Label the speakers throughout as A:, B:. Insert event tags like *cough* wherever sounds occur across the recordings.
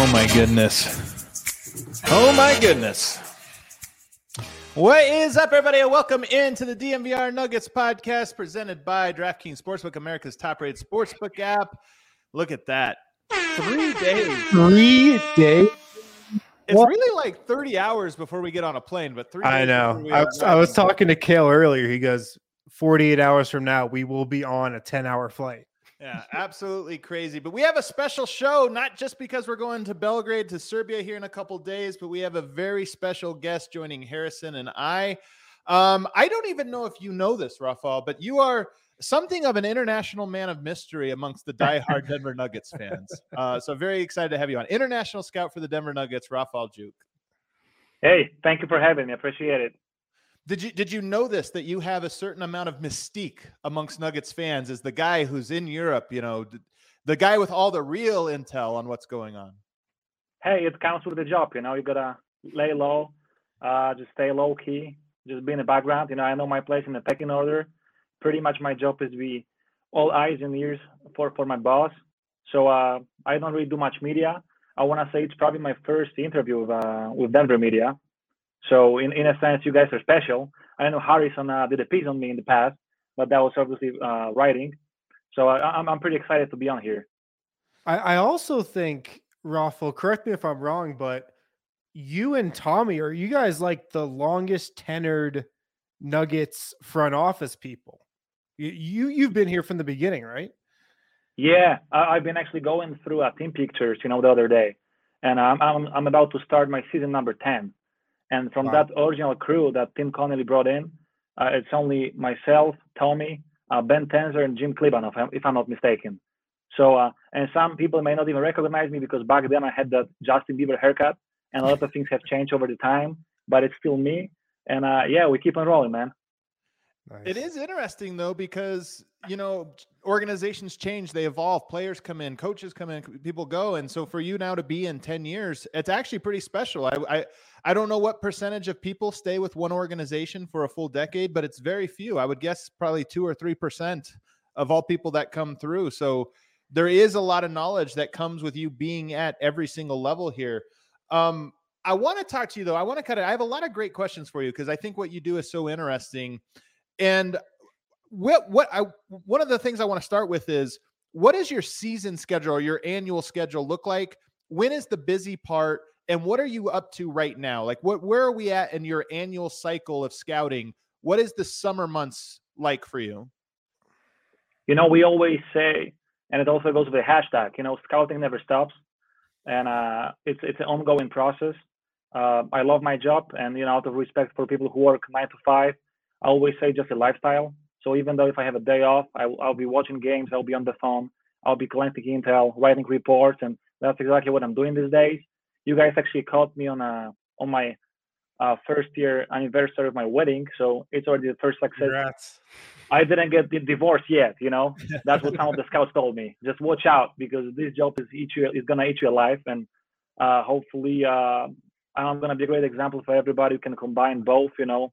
A: Oh my goodness. Oh my goodness. What is up, everybody? And welcome into the DNVR Nuggets podcast presented by DraftKings Sportsbook, America's top rated sportsbook app. Look at that. Three days.
B: Three days.
A: It's what? really like 30 hours before we get on a plane, but three
B: I know. I was, I was talking to Kale earlier. He goes, 48 hours from now, we will be on a 10 hour flight.
A: Yeah, absolutely crazy. But we have a special show, not just because we're going to Belgrade to Serbia here in a couple days, but we have a very special guest joining Harrison and I. Um, I don't even know if you know this, Rafael, but you are something of an international man of mystery amongst the diehard *laughs* Denver Nuggets fans. Uh, so very excited to have you on. International scout for the Denver Nuggets, Rafael Juc.
C: Hey, thank you for having me. Appreciate it.
A: Did you did you know this that you have a certain amount of mystique amongst Nuggets fans as the guy who's in Europe, you know, the guy with all the real intel on what's going on?
C: Hey, it counts with the job, you know. You gotta lay low, uh, just stay low key, just be in the background. You know, I know my place in the pecking order. Pretty much my job is be all eyes and ears for for my boss. So uh, I don't really do much media. I want to say it's probably my first interview with uh, with Denver media. So in, in a sense, you guys are special. I know Harrison uh, did a piece on me in the past, but that was obviously uh, writing. So I, am I'm pretty excited to be on here.
B: I, I also think, Rafal, correct me if I'm wrong, but you and Tommy are you guys like the longest tenured Nuggets front office people? You, you you've been here from the beginning, right?
C: Yeah, I, have been actually going through uh, team pictures, you know, the other day, and I'm I'm I'm about to start my season number ten. And from wow. that original crew that Tim Connelly brought in, uh, it's only myself, Tommy, uh, Ben Tenzer, and Jim Clibanoff, if I'm not mistaken. So, uh, and some people may not even recognize me because back then I had that Justin Bieber haircut, and a lot of things have changed over the time, but it's still me. And uh, yeah, we keep on rolling, man.
A: Nice. It is interesting though because you know organizations change, they evolve, players come in, coaches come in, people go, and so for you now to be in ten years, it's actually pretty special. I I, I don't know what percentage of people stay with one organization for a full decade, but it's very few. I would guess probably two or three percent of all people that come through. So there is a lot of knowledge that comes with you being at every single level here. Um, I want to talk to you though. I want to kind of. I have a lot of great questions for you because I think what you do is so interesting. And what what I one of the things I want to start with is what is your season schedule or your annual schedule look like? When is the busy part? And what are you up to right now? Like what where are we at in your annual cycle of scouting? What is the summer months like for you?
C: You know, we always say, and it also goes with the hashtag, you know, scouting never stops. And uh, it's it's an ongoing process. Uh, I love my job, and you know, out of respect for people who work nine to five, I always say just a lifestyle. So even though if I have a day off, I, will be watching games, I'll be on the phone, I'll be collecting intel, writing reports, and that's exactly what I'm doing these days. You guys actually caught me on a on my uh, first year anniversary of my wedding, so it's already the first success.
A: Congrats.
C: I didn't get the divorce yet, you know. *laughs* That's what some of the scouts told me. Just watch out because this job is eat you is gonna eat you alive, and uh, hopefully uh, I'm gonna be a great example for everybody who can combine both, you know,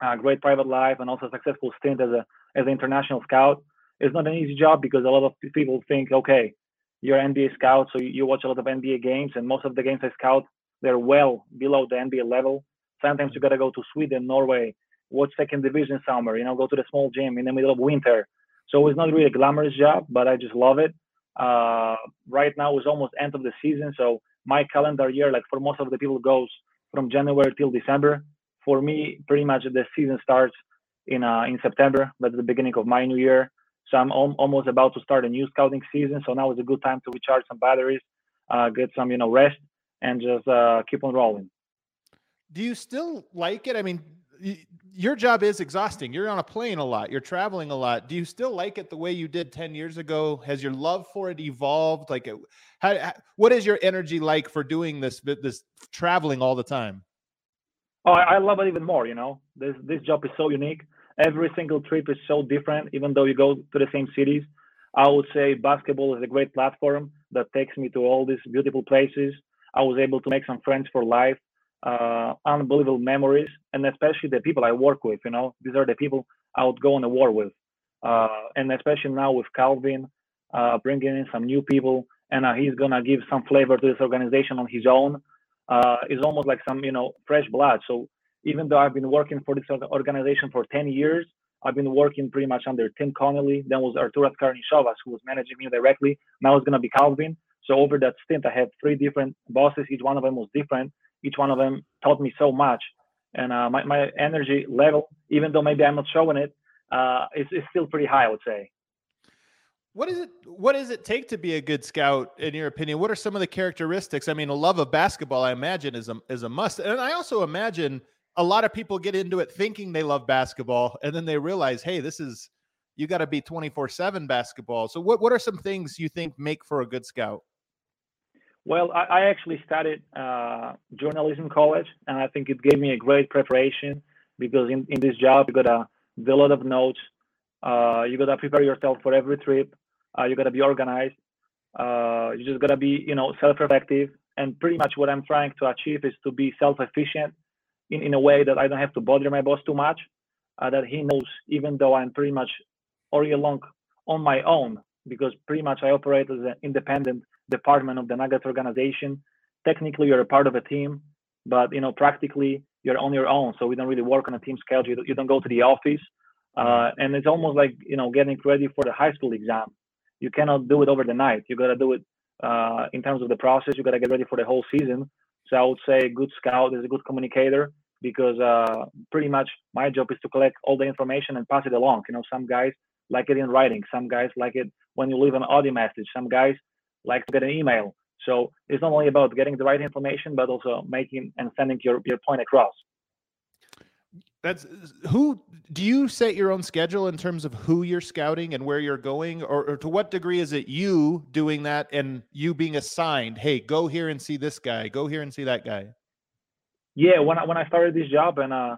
C: a great private life and also a successful stint as a as an international scout. It's not an easy job because a lot of people think, okay, you're an NBA scout, so you watch a lot of NBA games, and most of the games I scout, they're well below the NBA level. Sometimes you gotta go to Sweden, Norway, watch second division summer, you know, go to the small gym in the middle of winter. So it's not really a glamorous job, but I just love it. Uh, right now is almost end of the season, so my calendar year, like for most of the people, goes from January till December. For me, pretty much the season starts in uh, in September. That's the beginning of my new year. So I'm al- almost about to start a new scouting season. So now is a good time to recharge some batteries, uh, get some you know rest, and just uh, keep on rolling.
A: Do you still like it? I mean, your job is exhausting. You're on a plane a lot. You're traveling a lot. Do you still like it the way you did 10 years ago? Has your love for it evolved? Like, how, what is your energy like for doing this, this traveling all the time?
C: Oh, I love it even more. You know, this, this job is so unique. Every single trip is so different, even though you go to the same cities. I would say basketball is a great platform that takes me to all these beautiful places. I was able to make some friends for life uh, unbelievable memories, and especially the people I work with. You know, these are the people I would go on a war with, uh, and especially now with Calvin uh, bringing in some new people, and uh, he's gonna give some flavor to this organization on his own. Uh, it's almost like some you know fresh blood. So even though I've been working for this organization for 10 years, I've been working pretty much under Tim Connelly. Then was Arturas Karnisovas, who was managing me directly. Now it's gonna be Calvin. So over that stint, I had three different bosses. Each one of them was different each one of them taught me so much and uh, my, my energy level even though maybe i'm not showing it uh, is, is still pretty high i would say
A: what is it what does it take to be a good scout in your opinion what are some of the characteristics i mean a love of basketball i imagine is a, is a must and i also imagine a lot of people get into it thinking they love basketball and then they realize hey this is you got to be 24 7 basketball so what, what are some things you think make for a good scout
C: well, I, I actually studied uh, journalism college, and I think it gave me a great preparation because in, in this job you gotta do a lot of notes. Uh, you gotta prepare yourself for every trip. Uh, you gotta be organized. Uh, you just gotta be, you know, self-reflective. And pretty much what I'm trying to achieve is to be self-efficient in, in a way that I don't have to bother my boss too much. Uh, that he knows, even though I'm pretty much all year long on my own, because pretty much I operate as an independent department of the Nuggets organization. Technically, you're a part of a team, but you know, practically you're on your own. So we don't really work on a team schedule. You don't go to the office, uh, and it's almost like you know getting ready for the high school exam. You cannot do it over the night. You gotta do it uh, in terms of the process. You gotta get ready for the whole season. So I would say a good scout is a good communicator because uh, pretty much my job is to collect all the information and pass it along. You know, some guys like it in writing. Some guys like it when you leave an audio message. Some guys like to get an email. So it's not only about getting the right information, but also making and sending your, your point across.
A: That's who do you set your own schedule in terms of who you're scouting and where you're going, or, or, to what degree is it you doing that and you being assigned, hey, go here and see this guy, go here and see that guy?
C: Yeah, when I, when I started this job and uh,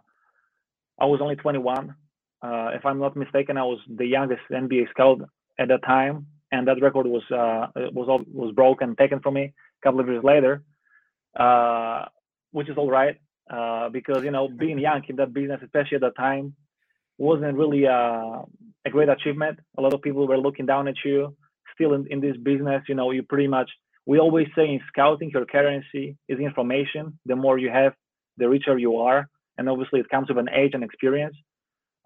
C: I was only 21, uh, if I'm not mistaken, I was the youngest NBA scout at that time and that record was uh, was was broken, taken from me a couple of years later, uh, which is all right uh, because you know being young in that business, especially at that time, wasn't really uh, a great achievement. A lot of people were looking down at you. Still in, in this business, you know, you pretty much we always say in scouting, your currency is information. The more you have, the richer you are, and obviously it comes with an age and experience.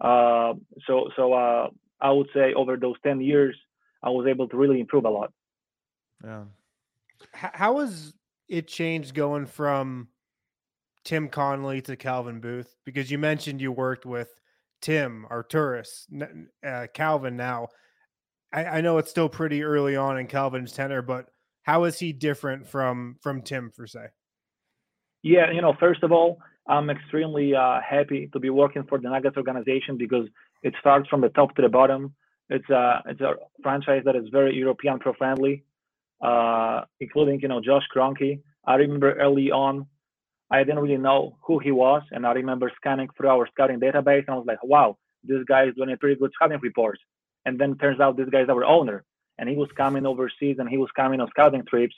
C: Uh, so so uh, I would say over those ten years I was able to really improve a lot.
A: Yeah.
B: How has it changed going from Tim Connelly to Calvin Booth? Because you mentioned you worked with Tim, Arturas, uh, Calvin now. I, I, know it's still pretty early on in Calvin's tenure, but how is he different from from Tim for say?
C: Yeah, you know, first of all, I'm extremely uh, happy to be working for the Nuggets organization because it starts from the top to the bottom. It's a it's a franchise that is very European pro friendly, uh, including you know Josh Kroenke. I remember early on, I didn't really know who he was, and I remember scanning through our scouting database, and I was like, wow, this guy is doing a pretty good scouting report. And then turns out this guy is our owner, and he was coming overseas, and he was coming on scouting trips.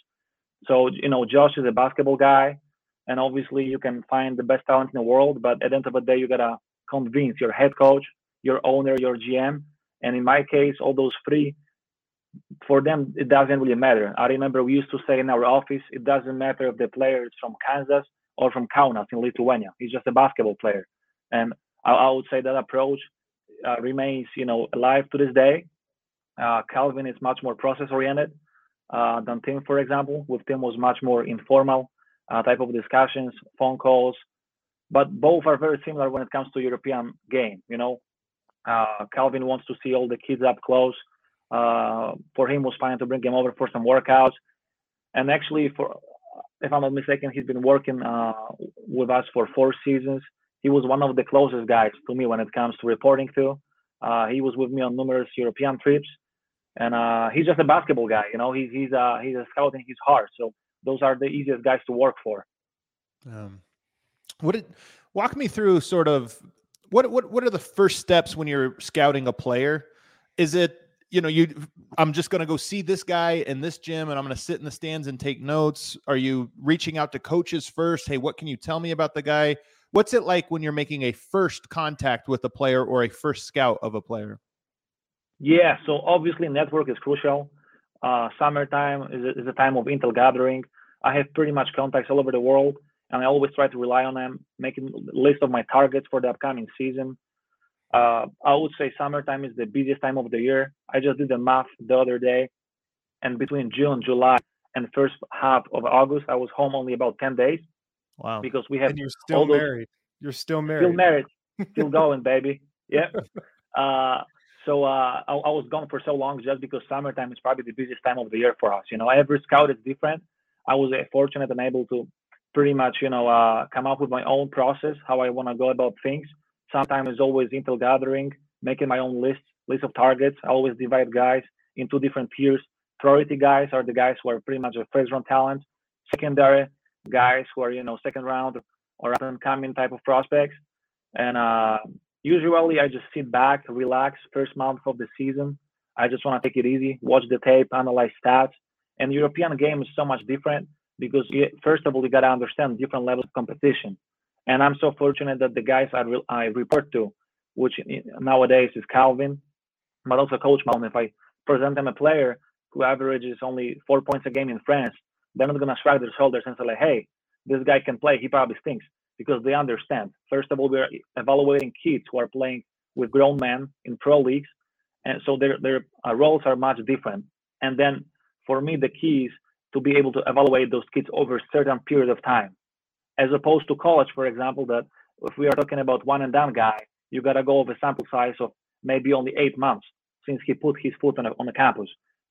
C: So you know, Josh is a basketball guy, and obviously you can find the best talent in the world, but at the end of the day, you gotta convince your head coach, your owner, your GM and in my case, all those three, for them, it doesn't really matter. I remember we used to say in our office, it doesn't matter if the player is from Kansas or from Kaunas in Lithuania. He's just a basketball player. And I, I would say that approach uh, remains, you know, alive to this day. Uh, Calvin is much more process oriented. uh, than Tim, for example. With Tim was much more informal uh, type of discussions, phone calls, but both are very similar when it comes to European game. You know, uh, Calvin wants to see all the kids up close. Uh, for him, was fine to bring him over for some workouts. And actually, for if I'm not mistaken, he's been working uh, with us for four seasons. He was one of the closest guys to me when it comes to reporting to. Uh, he was with me on numerous European trips, and uh, he's just a basketball guy. You know, he's he's he's a scout in his heart. So those are the easiest guys to work for. Um,
A: what did walk me through sort of what what what are the first steps when you're scouting a player? Is it you know you I'm just going to go see this guy in this gym and I'm going to sit in the stands and take notes? Are you reaching out to coaches first? Hey, what can you tell me about the guy? What's it like when you're making a first contact with a player or a first scout of a player?
C: Yeah, so obviously network is crucial. Uh, summertime is a, is a time of intel gathering. I have pretty much contacts all over the world and I always try to rely on them, making a list of my targets for the upcoming season. Uh, I would say summertime is the busiest time of the year. I just did the math the other day, and between June, July, and first half of August, I was home only about ten days.
A: Wow!
C: Because we have
B: and you're still married. You're still married.
C: Still married. *laughs* still going, baby. Yeah. *laughs* Uh, so uh, I, I, was gone for so long just because summertime is probably the busiest time of the year for us. You know, every scout is different. I was uh, fortunate and able to pretty much, you know, uh, come up with my own process, how I want to go about things. Sometimes it's always intel gathering, making my own list, list of targets. I always divide guys into different tiers. Priority guys are the guys who are pretty much a first round talent. Secondary guys who are, you know, second round or up and coming type of prospects. And uh, usually I just sit back, relax first month of the season. I just want to take it easy, watch the tape, analyze stats. And European game is so much different because first of all you got to understand different levels of competition and i'm so fortunate that the guys i, re- I report to which nowadays is calvin but also coach Malone, if i present them a player who averages only four points a game in france they're not going to shrug their shoulders and say like hey this guy can play he probably stinks because they understand. First of all we're evaluating kids who are playing with grown men in pro leagues and so their their uh, roles are much different. And then for me the key is to be able to evaluate those kids over a certain period of time, as opposed to college, for example, that if we are talking about one and done guy, you got to go over sample size of maybe only eight months since he put his foot on, a, on the campus.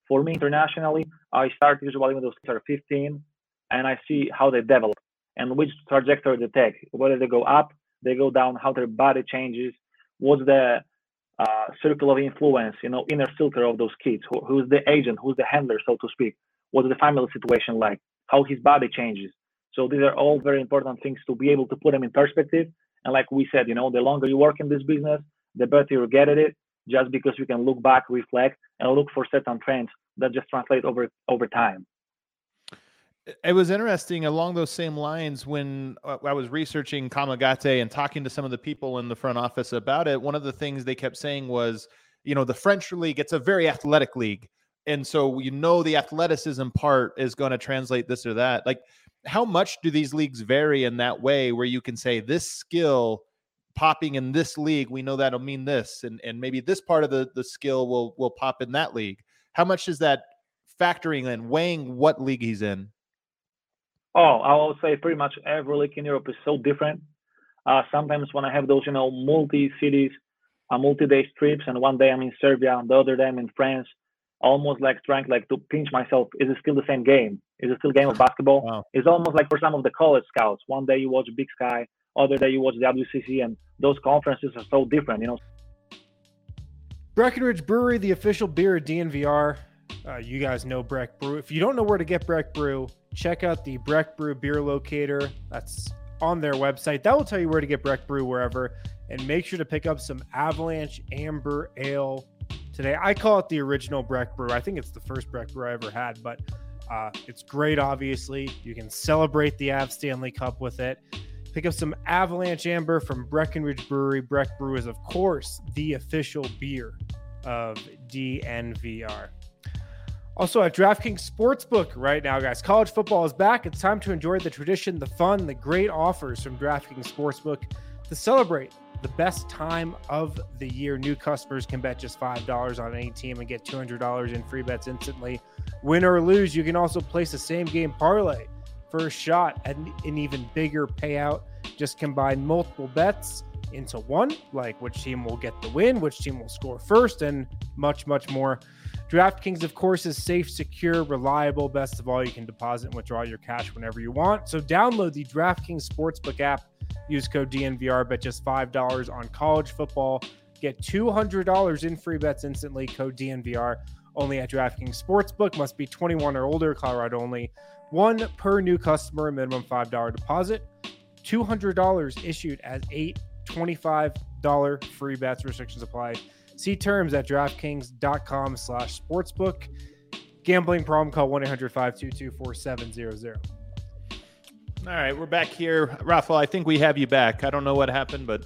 C: For me, internationally, I start usually when those kids are 15 and I see how they develop and which trajectory they take, whether they go up, they go down, how their body changes, what's the uh, circle of influence, you know, inner filter of those kids, Who, who's the agent, who's the handler, so to speak what's the family situation like, how his body changes. So these are all very important things to be able to put them in perspective. And like we said, you know, the longer you work in this business, the better you get at it. Just because you can look back, reflect, and look for certain trends that just translate over over time.
A: It was interesting along those same lines when uh, I was researching Kamagate and talking to some of the people in the front office about it. One of the things they kept saying was, you know, the French league, it's a very athletic league and so you know the athleticism part is going to translate this or that like how much do these leagues vary in that way where you can say this skill popping in this league we know that'll mean this and and maybe this part of the the skill will will pop in that league how much is that factoring in weighing what league he's in
C: oh i will say pretty much every league in europe is so different uh, sometimes when i have those you know multi cities uh, multi-day trips and one day i'm in serbia and the other day i'm in france almost like trying like to pinch myself. Is it still the same game? Is it still game of *laughs* basketball? Wow. It's almost like for some of the college scouts. One day you watch Big Sky, other day you watch the WCC, and those conferences are so different. You know.
B: Breckenridge Brewery, the official beer of DNVR. Uh, you guys know Breck Brew. If you don't know where to get Breck Brew, check out the Breck Brew beer locator. That's on their website. That will tell you where to get Breck Brew wherever. And make sure to pick up some Avalanche Amber Ale today. I call it the original Breck Brew. I think it's the first Breck Brew I ever had, but uh, it's great, obviously. You can celebrate the Av Stanley Cup with it. Pick up some Avalanche Amber from Breckenridge Brewery. Breck Brew is, of course, the official beer of DNVR. Also at DraftKings Sportsbook right now, guys. College football is back. It's time to enjoy the tradition, the fun, the great offers from DraftKings Sportsbook to celebrate the best time of the year. New customers can bet just $5 on any team and get $200 in free bets instantly. Win or lose, you can also place a same game parlay for a shot at an even bigger payout. Just combine multiple bets into one, like which team will get the win, which team will score first, and much, much more. DraftKings, of course, is safe, secure, reliable. Best of all, you can deposit and withdraw your cash whenever you want. So download the DraftKings Sportsbook app. Use code DNVR, bet just $5 on college football. Get $200 in free bets instantly. Code DNVR only at DraftKings Sportsbook. Must be 21 or older, Colorado only. One per new customer, minimum $5 deposit. $200 issued as eight $25 free bets. Restrictions apply. See terms at DraftKings.com slash sportsbook. Gambling problem, call 1-800-522-4700.
A: All right, we're back here. Rafael, I think we have you back. I don't know what happened, but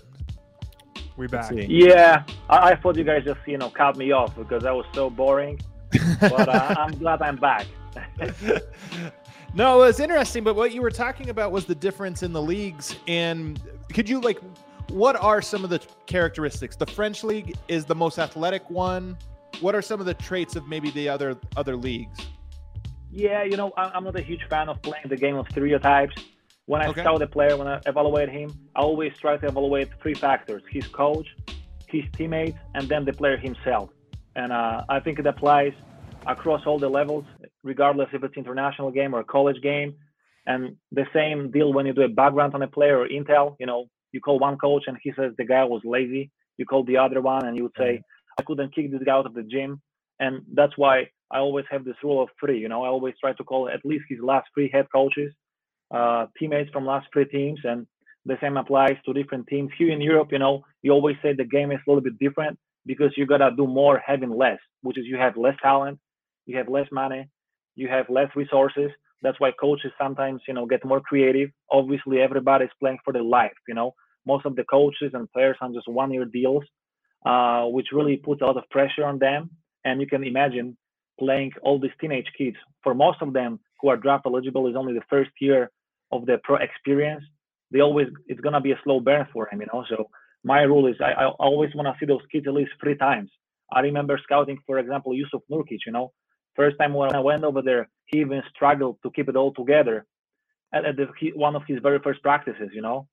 B: we're back.
C: Yeah, I, I, thought you guys just, you know, cut me off because that was so boring. but uh, *laughs* I'm glad I'm back. *laughs*
A: no, it was interesting, but what you were talking about was the difference in the leagues. And could you like what are some of the characteristics? The French league is the most athletic one. What are some of the traits of maybe the other other leagues?
C: Yeah, you know, I'm not a huge fan of playing the game of stereotypes. When I okay. scout a player, when I evaluate him, I always try to evaluate three factors: his coach, his teammates, and then the player himself. And uh, I think it applies across all the levels, regardless if it's international game or college game. And the same deal when you do a background on a player or intel. You know, you call one coach and he says the guy was lazy. You call the other one and you would say, I couldn't kick this guy out of the gym. And that's why I always have this rule of three. You know, I always try to call at least his last three head coaches, uh, teammates from last three teams, and the same applies to different teams. Here in Europe, you know, you always say the game is a little bit different because you gotta do more having less, which is you have less talent, you have less money, you have less resources. That's why coaches sometimes, you know, get more creative. Obviously, everybody's playing for their life. You know, most of the coaches and players on just one-year deals, uh, which really puts a lot of pressure on them. And you can imagine playing all these teenage kids. For most of them who are draft eligible, is only the first year of their pro experience. They always it's gonna be a slow burn for them, you know. So my rule is I, I always want to see those kids at least three times. I remember scouting, for example, Jusuf Nurkic. You know, first time when I went over there, he even struggled to keep it all together at, at the, he, one of his very first practices. You know,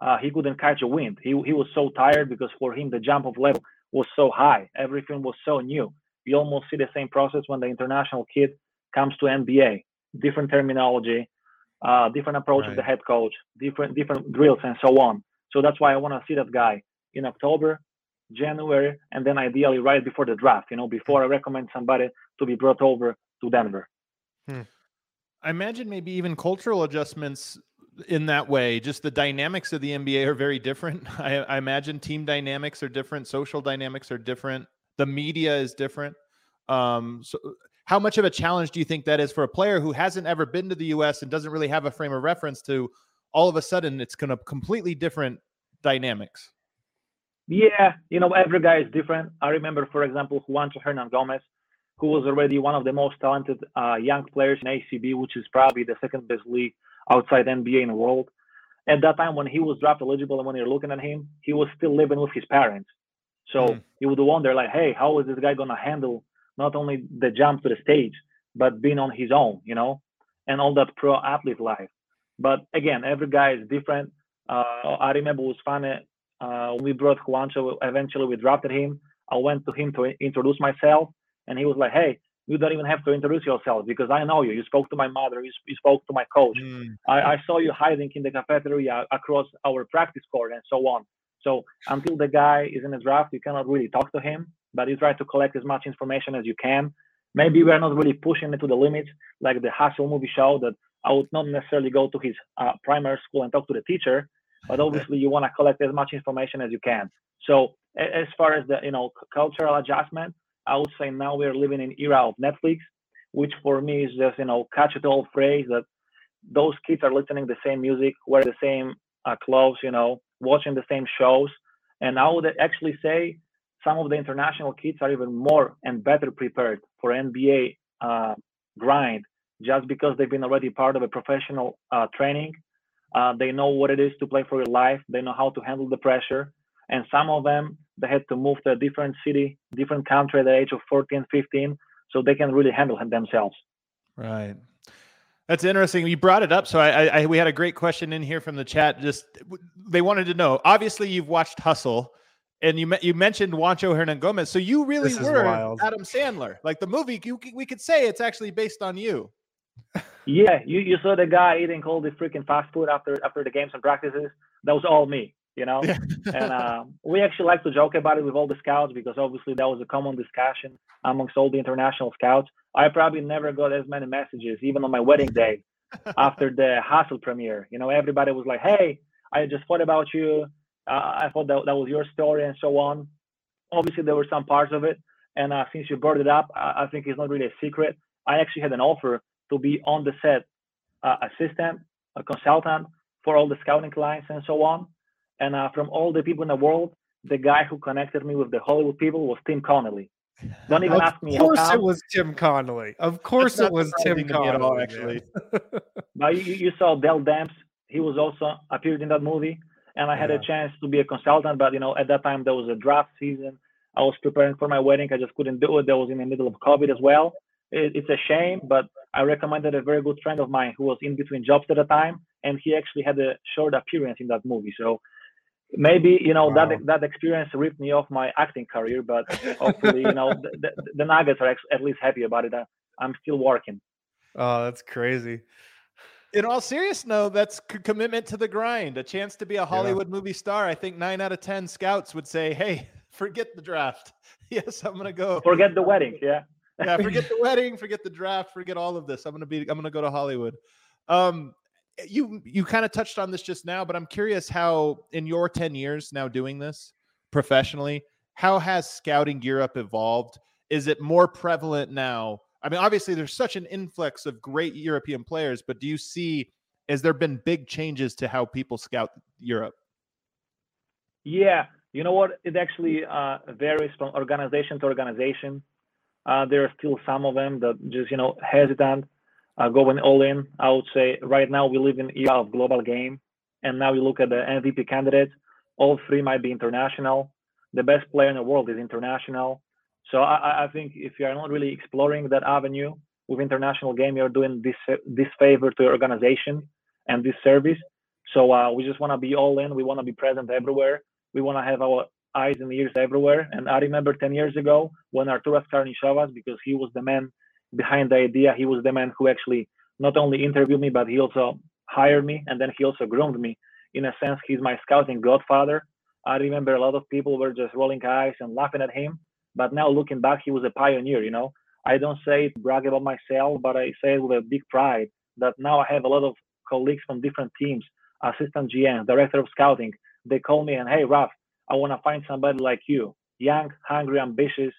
C: uh, he couldn't catch a wind. He he was so tired because for him the jump of level was so high. Everything was so new. You almost see the same process when the international kid comes to NBA. Different terminology, uh, different approach right. of the head coach, different different drills and so on. So that's why I want to see that guy in October, January, and then ideally right before the draft. You know, before I recommend somebody to be brought over to Denver.
A: Hmm. I imagine maybe even cultural adjustments in that way. Just the dynamics of the NBA are very different. *laughs* I, I, imagine team dynamics are different, social dynamics are different, the media is different. Um, so, how much of a challenge do you think that is for a player who hasn't ever been to the U.S. and doesn't really have a frame of reference to? All of a sudden, it's going to completely different dynamics.
C: Yeah, you know, every guy is different. I remember, for example, Juancho Hernangomez, who was already one of the most talented uh, young players in ACB, which is probably the second best league outside NBA in the world. At that time, when he was draft eligible and when you're looking at him, he was still living with his parents. So mm. you would wonder, like, hey, how is this guy gonna handle not only the jump to the stage, but being on his own, you know, and all that pro athlete life. But again, every guy is different. Uh, I remember it was funny uh, we brought Juancho. Eventually, we drafted him. I went to him to introduce myself, and he was like, "Hey, you don't even have to introduce yourself because I know you. You spoke to my mother. You, you spoke to my coach. Mm. I, I, saw you hiding in the cafeteria across our practice court and so on. So until the guy is in the draft, you cannot really talk to him, but you try to collect as much information as you can. Maybe we're not really pushing it to the limits, like the Hustle movie show that I would not necessarily go to his uh, primary school and talk to the teacher, but obviously you want to collect as much information as you can. So as far as the you know cultural adjustment, I would say now we're living in era of Netflix, which for me is just you know catch it all phrase that those kids are listening the same music, wear the same uh, clothes, you know, watching the same shows, and I would actually say some of the international kids are even more and better prepared for NBA uh, grind just because they've been already part of a professional uh, training. Uh, they know what it is to play for your life. They know how to handle the pressure. And some of them they had to move to a different city, different country at the age of 14, 15. so they can really handle themselves.
A: Right. That's interesting. You brought it up, so I, I, we had a great question in here from the chat. Just they wanted to know. Obviously, you've watched Hustle, and you you mentioned Juancho Hernangomez. So you really
B: This
A: were
B: wild.
A: Adam Sandler. Like the movie, you, we could say it's actually based on you.
C: Yeah, you, you saw the guy eating all the freaking fast food after after the games and practices. That was all me, you know. and um, we actually like to joke about it with all the scouts because obviously that was a common discussion amongst all the international scouts. I probably never got as many messages, even on my wedding day, *laughs* after the Hustle premiere. You know, everybody was like, "Hey, I just thought about you. Uh, I thought that that was your story and so on." Obviously, there were some parts of it, and uh, since you brought it up, I, I think it's not really a secret. I actually had an offer to be on the set uh, assistant, a consultant for all the scouting clients and so on. And uh, from all the people in the world, the guy who connected me with the Hollywood people was Tim Connelly. Don't even
B: Of
C: ask me how
B: course, it was Tim Connelly. Of course, it was Tim
A: surprising to me at all,
B: Connelly.
A: actually. *laughs*
C: but you, you saw Dell Demps. He was also appeared in that movie, and I had
B: Yeah.
C: a chance to be a consultant. But you know, at that time there was a draft season. I was preparing for my wedding. I just couldn't do it. That was in the middle of COVID as well. It, it's a shame, but I recommended a very good friend of mine who was in between jobs at the time, and he actually had a short appearance in that movie. So maybe you know
B: Wow.
C: that that experience ripped me off my acting career, but hopefully you know the, the, the Nuggets are ex- at least happy about it. I, I'm still working.
B: oh, that's crazy.
A: In all seriousness, no, that's c- commitment to the grind. A chance to be a Hollywood movie star. I think nine out of ten scouts would say, "Hey, *laughs* forget the draft. *laughs* Yes, I'm gonna go.
C: Forget the wedding, yeah.
A: Yeah, forget *laughs* the wedding, forget the draft, forget all of this. I'm gonna be. I'm gonna go to Hollywood." Um, you you kind of touched on this just now, but I'm curious how in your ten years now doing this professionally, how has scouting Europe evolved? Is it more prevalent now? I mean, obviously there's such an influx of great European players, but do you see has there been big changes to how people scout Europe?
C: Yeah, you know what? It actually uh, varies from organization to organization. Uh, there are still some of them that just you know hesitant, uh, going all in. I would say right now we live in era of global game, and now you look at the MVP candidates. All three might be international. The best player in the world is international. So I, I- think if you are not really exploring that avenue with international game, you're doing this this favor to your organization and this service. So uh, we just want to be all in. We want to be present everywhere we want to have our eyes and ears everywhere. And I remember 10 years ago when Arturas Karnisovas, because he was the man behind the idea, he was the man who actually not only interviewed me, but he also hired me and then he also groomed me. In a sense, he's my scouting godfather. I remember a lot of people were just rolling eyes and laughing at him. But now looking back, he was a pioneer, you know. I don't say it brag about myself, but I say it with a big pride that now I have a lot of colleagues from different teams, assistant GM, director of scouting, they call me and hey Raf, I want to find somebody like you, young, hungry, ambitious,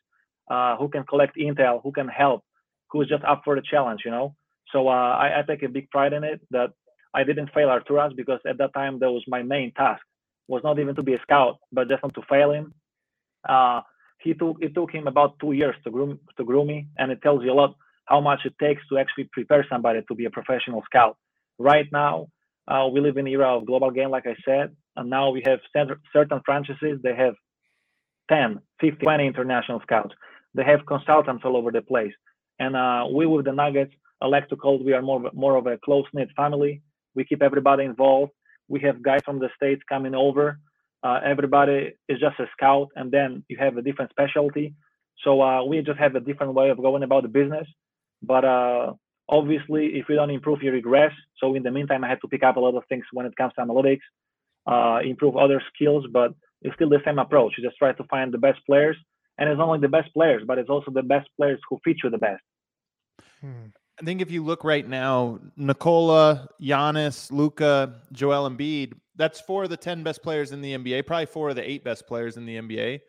C: uh, who can collect intel, who can help, who's just up for the challenge, you know. So uh, I, I take a big pride in it that I didn't fail Arturas because at that time that was my main task was not even to be a scout, but just not to fail him. Uh, he took it took him about two years to groom to groom me, and it tells you a lot how much it takes to actually prepare somebody to be a professional scout. Right now, uh, we live in an era of global game, like I said, and now we have cert- certain franchises. They have 10, 15, 20 international scouts. They have consultants all over the place. And uh, we with the Nuggets, like to call we are more, more of a close knit family. We keep everybody involved. We have guys from the States coming over. Uh, everybody is just a scout, and then you have a different specialty. So uh, we just have a different way of going about the business. But uh, obviously, if you don't improve, you regress. So in the meantime, I had to pick up a lot of things when it comes to analytics, uh, improve other skills, but it's still the same approach. You just try to find the best players, and it's not only the best players, but it's also the best players who fit you the best.
B: Hmm.
A: I think if you look right now, Nikola, Giannis, Luka, Joel Embiid, that's four of the 10 best players in the NBA, probably four of the eight best players in the NBA.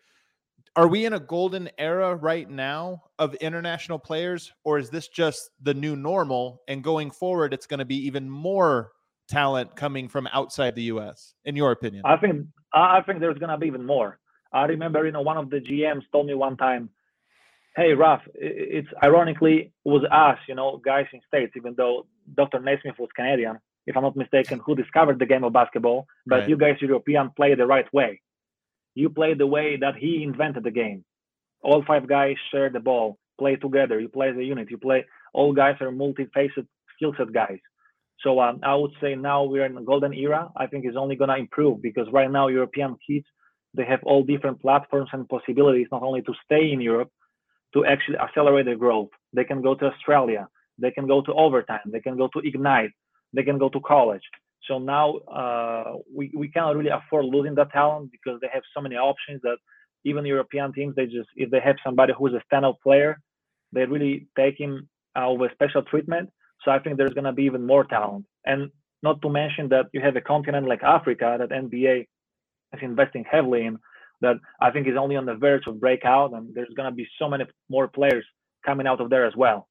A: Are we in a golden era right now of international players, or is this just the new normal? And going forward, it's going to be even more talent coming from outside the US, in your opinion?
C: I think I think there's gonna be even more. I remember, you know, one of the GMs told me one time, "Hey, Raf, it's ironically was us, you know, guys in states, even though Dr. Naismith was Canadian, if I'm not mistaken, who discovered the game of basketball. But
A: Right.
C: you guys European play the right way. You play the way that he invented the game. All five guys share the ball. play together. You play as a unit. You play. All guys are multi-faced skill set guys. So um, I would say now we're in a golden era. I think it's only gonna improve because right now European kids they have all different platforms and possibilities not only to stay in Europe, to actually accelerate their growth. They can go to Australia. They can go to overtime. They can go to Ignite. They can go to college. So now uh, we, we cannot really afford losing that talent because they have so many options that even European teams, they just, if they have somebody who's a standout player, they really take him uh, with special treatment. So I think there's going to be even more talent. And not to mention that you have a continent like Africa that NBA is investing heavily in that I think is only on the verge of breakout, and there's going to be so many more players coming out of there as well.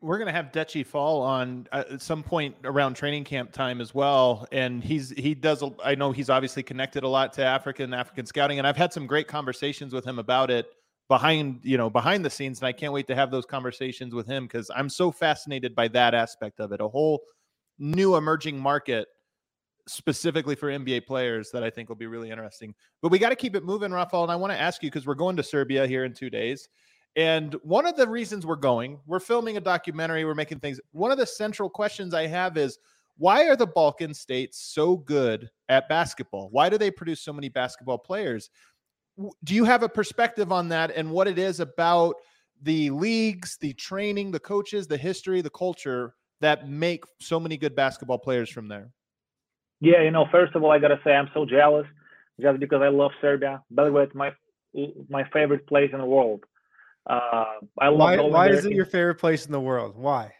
A: We're going to have Deci Fall on uh, at some point around training camp time as well, and he's he does. I know he's obviously connected a lot to African African scouting, and I've had some great conversations with him about it behind you know behind the scenes, and I can't wait to have those conversations with him because I'm so fascinated by that aspect of it. A whole new emerging market specifically for NBA players that I think will be really interesting. But we got to keep it moving, Rafael. And I want to ask you because we're going to Serbia here in two days. And one of the reasons we're going, we're filming a documentary, we're making things. One of the central questions I have is why are the Balkan states so good at basketball? Why do they produce so many basketball players? Do you have a perspective on that and what it is about the leagues, the training, the coaches, the history, the culture that make so many good basketball players from there?
C: Yeah, you know, first of all, I gotta say I'm so jealous just because I love Serbia. Belgrade, my my favorite place in the world. Uh, I love.
B: Why, why is it your favorite place in the world? Why?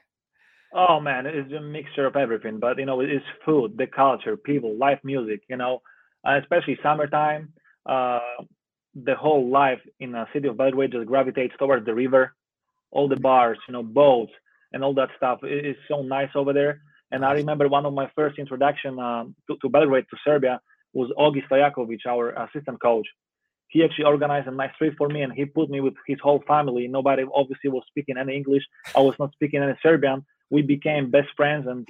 C: Oh man, it's a mixture of everything. But you know, it's food, the culture, people, live music. You know, uh, especially summertime. Uh, the whole life in the city of Belgrade just gravitates towards the river. All the bars, you know, boats, and all that stuff. It is so nice over there. And I remember one of my first introduction um, to, to, Belgrade, to Serbia, was Ogi Stojakovic, our assistant coach. He actually organized a nice trip for me, and he put me with his whole family. Nobody obviously was speaking any English. I was not speaking any Serbian. We became best friends, and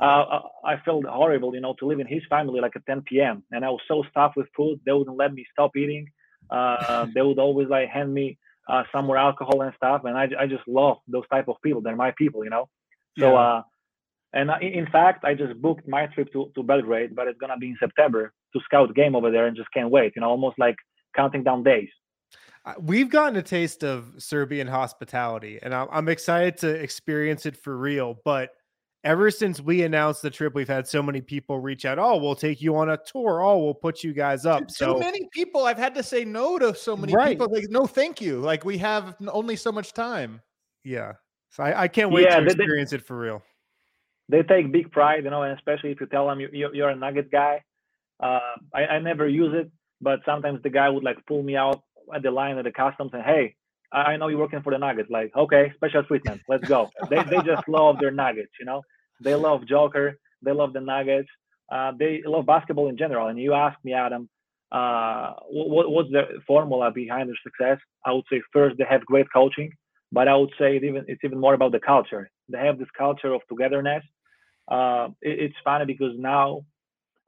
C: uh, I felt horrible, you know, to live in his family like at 10 p.m. And I was so stuffed with food, they wouldn't let me stop eating. Uh, they would always like hand me uh, some more alcohol and stuff, and I, I just love those type of people. They're my people, you know. So. Yeah uh, and in fact, I just booked my trip to, to Belgrade, but it's gonna be in September to scout game over there, and just can't wait. You know, almost like counting down days.
B: Uh, we've gotten a taste of Serbian hospitality, and I'm, I'm excited to experience it for real. But ever since we announced the trip, we've had so many people reach out. Oh, we'll take you on a tour. Oh, we'll put you guys up.
A: Too,
B: so
A: many people. I've had to say no to so many right. people. Like, no, thank you. Like we have only so much time.
B: Yeah. So I, I can't wait yeah, to experience they, it for real
C: they take big pride, you know, and especially if you tell them you, you're a nugget guy. Uh, I, I never use it, but sometimes the guy would like pull me out at the line at the customs and hey, I know you're working for the Nuggets. Like, okay, special treatment. Let's go. they they just *laughs* love their Nuggets, you know. They love Joker. They love the Nuggets. Uh, they love basketball in general. And you ask me, Adam, uh, what, what's the formula behind their success? I would say first they have great coaching, but I would say it even it's even more about the culture. They have this culture of togetherness uh, it, it's funny because now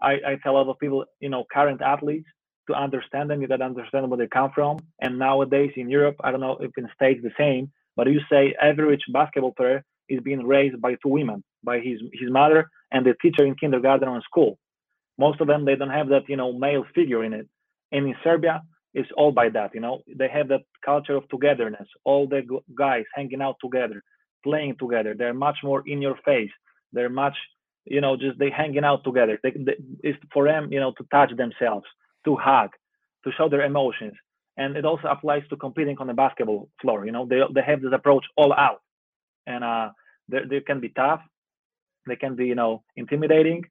C: I, I tell a lot of people, you know, current athletes to understand them, you got to understand where they come from. And nowadays in Europe, I don't know if in States the same, but you say average basketball player is being raised by two women, by his his mother and the teacher in kindergarten or school. Most of them they don't have that you know male figure in it. And in Serbia, it's all by that. You know, they have that culture of togetherness. All the guys hanging out together, playing together. They're much more in your face. They're much, you know, just they hanging out together. They, they, it's for them, you know, to touch themselves, to hug, to show their emotions. And it also applies to competing on the basketball floor. You know, they they have this approach all out, and uh, they they can be tough, they can be you know intimidating,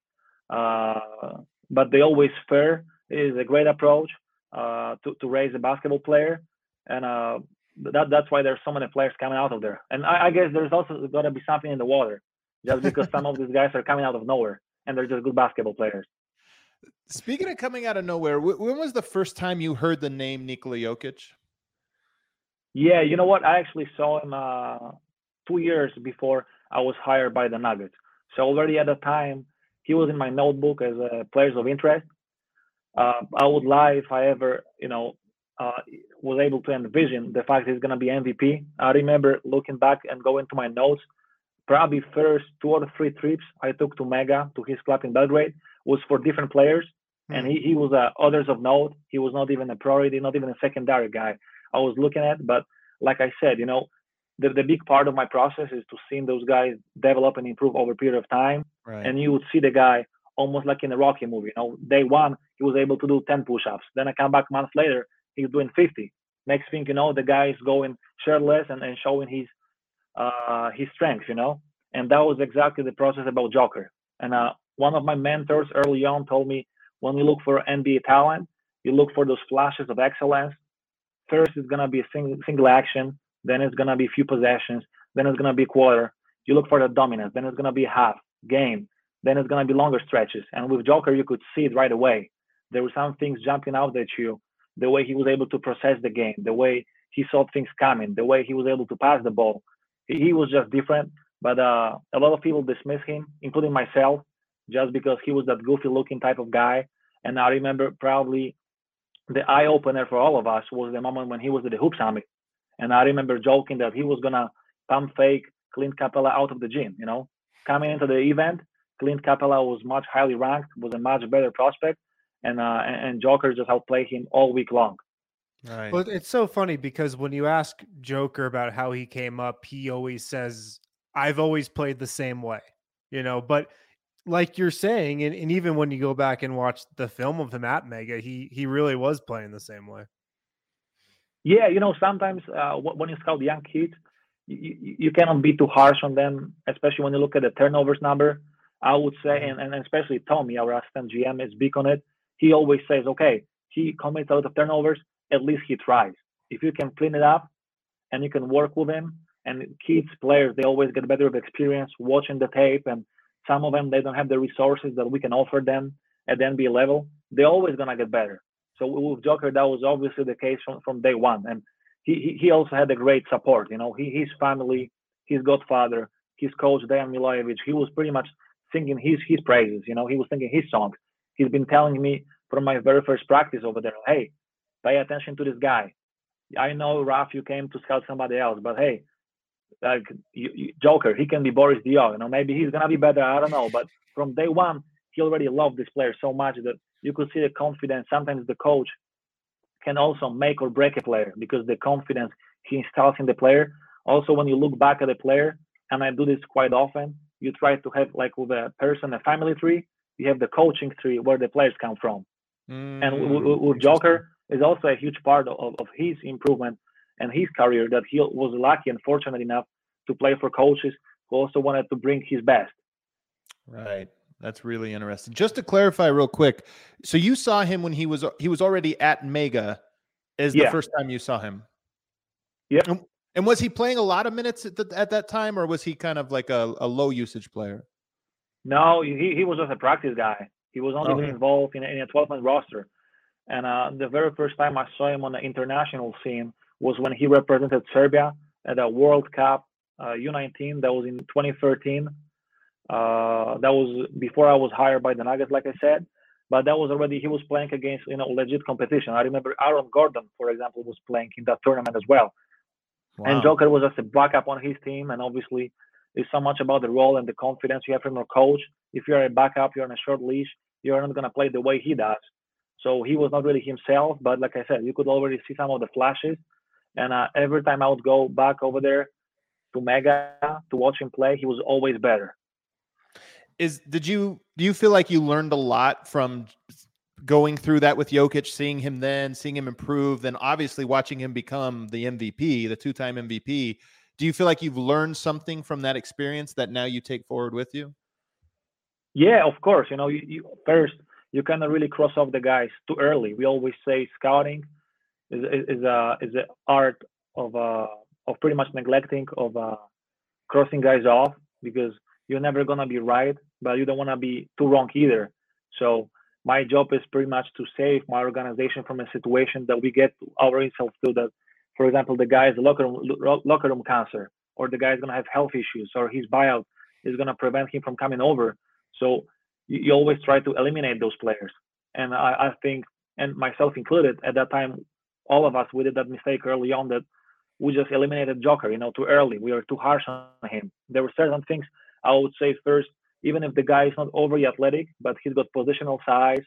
C: uh, but they always fair. It is a great approach uh, to to raise a basketball player, and uh, that that's why there's so many players coming out of there. And I, I guess there's also got to be something in the water just because some of *laughs* these guys are coming out of nowhere and they're just good basketball players.
A: Speaking of coming out of nowhere, when was the first time you heard the name Nikola Jokic?
C: Yeah, you know what? I actually saw him uh, two years before I was hired by the Nuggets. So already at the time, he was in my notebook as a players of interest. Uh, I would lie if I ever, you know, uh, was able to envision the fact he's going to be MVP. I remember looking back and going to my notes. Probably first two or three trips I took to Mega to his club in Belgrade was for different players, mm-hmm. and he, he was uh, others of note. He was not even a priority, not even a secondary guy I was looking at. But like I said, you know, the, the big part of my process is to see those guys develop and improve over a period of time. Right. And you would see the guy almost like in a Rocky movie. You know, day one he was able to do 10 push-ups. Then I come back months later, he's doing 50. Next thing you know, the guy is going shirtless and, and showing his uh, his strength. You know, and that was exactly the process about Joker. And uh, one of my mentors early on told me when you look for NBA talent, you look for those flashes of excellence. First, it's gonna be a single, single action. Then it's gonna be a few possessions. Then it's gonna be quarter. You look for the dominance. Then it's gonna be half game. Then it's gonna be longer stretches. And with Joker, you could see it right away. There were some things jumping out at you. The way he was able to process the game, the way he saw things coming, the way he was able to pass the ball. He, he was just different. But uh, a lot of people dismiss him, including myself, just because he was that goofy looking type of guy. And I remember probably the eye opener for all of us was the moment when he was at the Hoop Summit. And I remember joking that he was gonna pump fake Clint Capela out of the gym. You know, coming into the event, Clint Capela was much highly ranked, was a much better prospect, and uh, and Joker just outplayed him all week long.
B: Right. But it's so funny because when you ask Joker about how he came up, he always says, "I've always played the same way," you know. But like you're saying, and, and even when you go back and watch the film of him at Mega, he he really was playing the same way.
C: Yeah, you know, sometimes uh, when you scout young kids, you, you cannot be too harsh on them, especially when you look at the turnovers number. I would say, mm-hmm. and, and especially Tommy, our assistant GM, is big on it. He always says, okay, he commits a lot of turnovers, at least he tries. If you can clean it up and you can work with him, and kids, players, they always get better with experience watching the tape and some of them they don't have the resources that we can offer them at the NBA level. They're always gonna get better. So with Joker, that was obviously the case from, from day one, and he he also had a great support. You know, he, his family, his godfather, his coach Dejan Milojevic, he was pretty much singing his his praises. You know, he was singing his songs. He's been telling me from my very first practice over there, hey, pay attention to this guy. I know, Raf, you came to scout somebody else, but hey, like you, you, Joker, he can be Boris Diaw. You know, maybe he's gonna be better. I don't know, but from day one, he already loved this player so much that you could see the confidence. Sometimes the coach can also make or break a player because the confidence he installs in the player. Also, when you look back at the player, and I do this quite often, you try to have like with a person a family tree. You have the coaching tree where the players come from, mm, and with, with Joker is also a huge part of, of his improvement and his career that he was lucky and fortunate enough to play for coaches who also wanted to bring his best.
A: Right. That's really interesting. Just to clarify real quick, so you saw him when he was he was already at Mega is yeah. the first time you saw him.
C: Yeah.
A: And, and, was he playing a lot of minutes at, the, at that time or was he kind of like a, a low usage player?
C: No, he, he was just a practice guy. He was only even involved in, in a 12 man roster. And uh, the very first time I saw him on the international scene, was when he represented Serbia at a World Cup uh, U19 that was in 2013. Uh, that was before I was hired by the Nuggets, like I said. But that was already he was playing against you know legit competition. I remember Aaron Gordon, for example, was playing in that tournament as well. Wow. And Joker was just a backup on his team, and obviously it's so much about the role and the confidence you have from your coach. If you're a backup, you're on a short leash, you're not gonna play the way he does. So he was not really himself, but like I said, you could already see some of the flashes. And uh, every time I would go back over there to Mega to watch him play, he was always better.
A: Is did you do you feel like you learned a lot from going through that with Jokic, seeing him then, seeing him improve, then obviously watching him become the MVP, the two-time MVP? Do you feel like you've learned something from that experience that now you take forward with you?
C: Yeah, of course. You know, you, you first you cannot really cross off the guys too early. We always say scouting is is a is a art of uh of pretty much neglecting of uh crossing guys off because you're never gonna be right, but you don't want to be too wrong either. So my job is pretty much to save my organization from a situation that we get ourselves to that, for example, the guy's locker room, locker room cancer, or the guy's gonna have health issues, or his buyout is gonna prevent him from coming over. So you, you always try to eliminate those players. And I, I think, and myself included, at that time, all of us we did that mistake early on that we just eliminated Joker, you know, too early. We were too harsh on him. There were certain things I would say first, even if the guy is not overly athletic, but he's got positional size,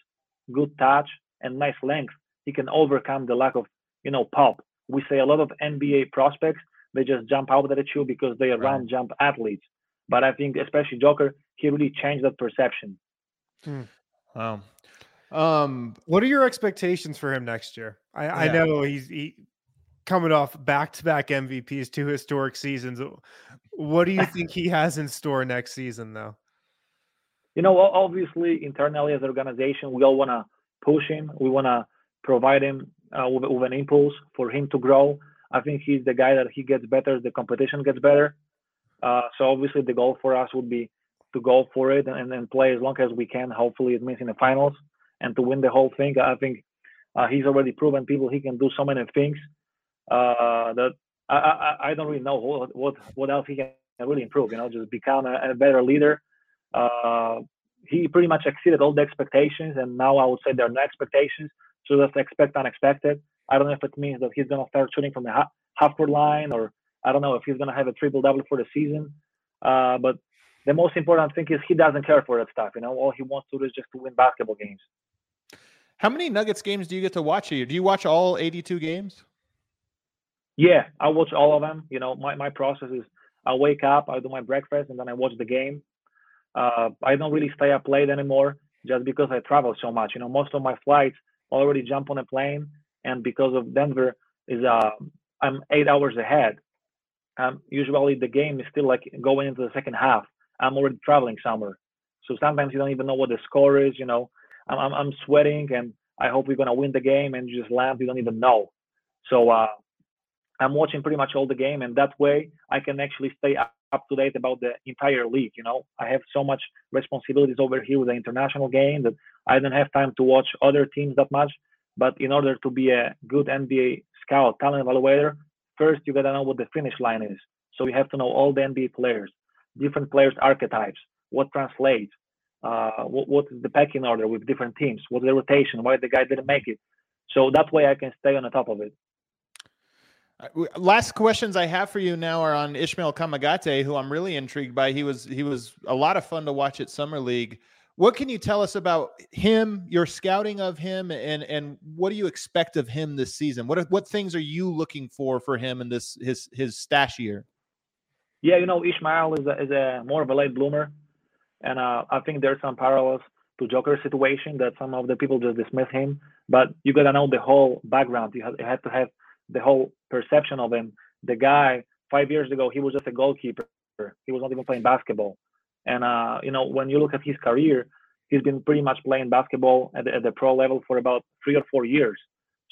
C: good touch, and nice length, he can overcome the lack of, you know, pop. We say a lot of NBA prospects, they just jump out of that at you because they are right. run jump athletes. But I think especially Joker, he really changed that perception.
B: Hmm. Wow. Um, what are your expectations for him next year? I, yeah. I know he's he, coming off back-to-back MVPs, two historic seasons. What do you think he has in store next season, though?
C: You know, obviously, internally as an organization, we all want to push him. We want to provide him uh, with, with, an impulse for him to grow. I think he's the guy that he gets better, the competition gets better. Uh, so obviously, the goal for us would be to go for it and, and play as long as we can. Hopefully, it means in the finals and to win the whole thing. I think uh, he's already proven people he can do so many things uh, that I, I, I don't really know what, what what else he can really improve. You know, just become a, a better leader. Uh, he pretty much exceeded all the expectations, and now I would say there are no expectations. So let's expect unexpected. I don't know if it means that he's gonna start shooting from the half, half court line, or I don't know if he's gonna have a triple double for the season. Uh, but the most important thing is he doesn't care for that stuff. You know, all he wants to do is just to win basketball games.
A: How many Nuggets games do you get to watch here? Do you watch all 82 games?
C: Yeah, I watch all of them. You know, my, my process is I wake up, I do my breakfast, and then I watch the game. Uh, I don't really stay up late anymore just because I travel so much. You know, most of my flights already jump on a plane, and because of Denver is uh, I'm eight hours ahead. Um, usually the game is still like going into the second half. I'm already traveling somewhere, so sometimes you don't even know what the score is. You know, I'm I'm, I'm sweating, and I hope we're gonna win the game, and you just land. You don't even know. So uh, I'm watching pretty much all the game, and that way I can actually stay up, to date about the entire league. You know, I have so much responsibilities over here with the international game that I don't have time to watch other teams that much. But in order to be a good NBA scout, talent evaluator, first you gotta know what the finish line is. So you have to know all the NBA players, different players' archetypes, what translates, uh, what, what is the pecking order with different teams, what's the rotation, why the guy didn't make it. So that way I can stay on the top of it.
A: Uh, last questions I have for you now are on Ishmael Kamagate, who I'm really intrigued by. He was he was a lot of fun to watch at Summer League. What can you tell us about him, your scouting of him, and and what do you expect of him this season? What what things are you looking for for him in this his his stash year?
C: Yeah, you know, Ishmael is a, is a more of a late bloomer, and uh, I think there's some parallels to Joker's situation that some of the people just dismiss him. But you gotta know the whole background. You have, you have to have the whole perception of him. The guy five years ago, he was just a goalkeeper. He was not even playing basketball. And uh, you know, when you look at his career, he's been pretty much playing basketball at the, at the pro level for about three or four years.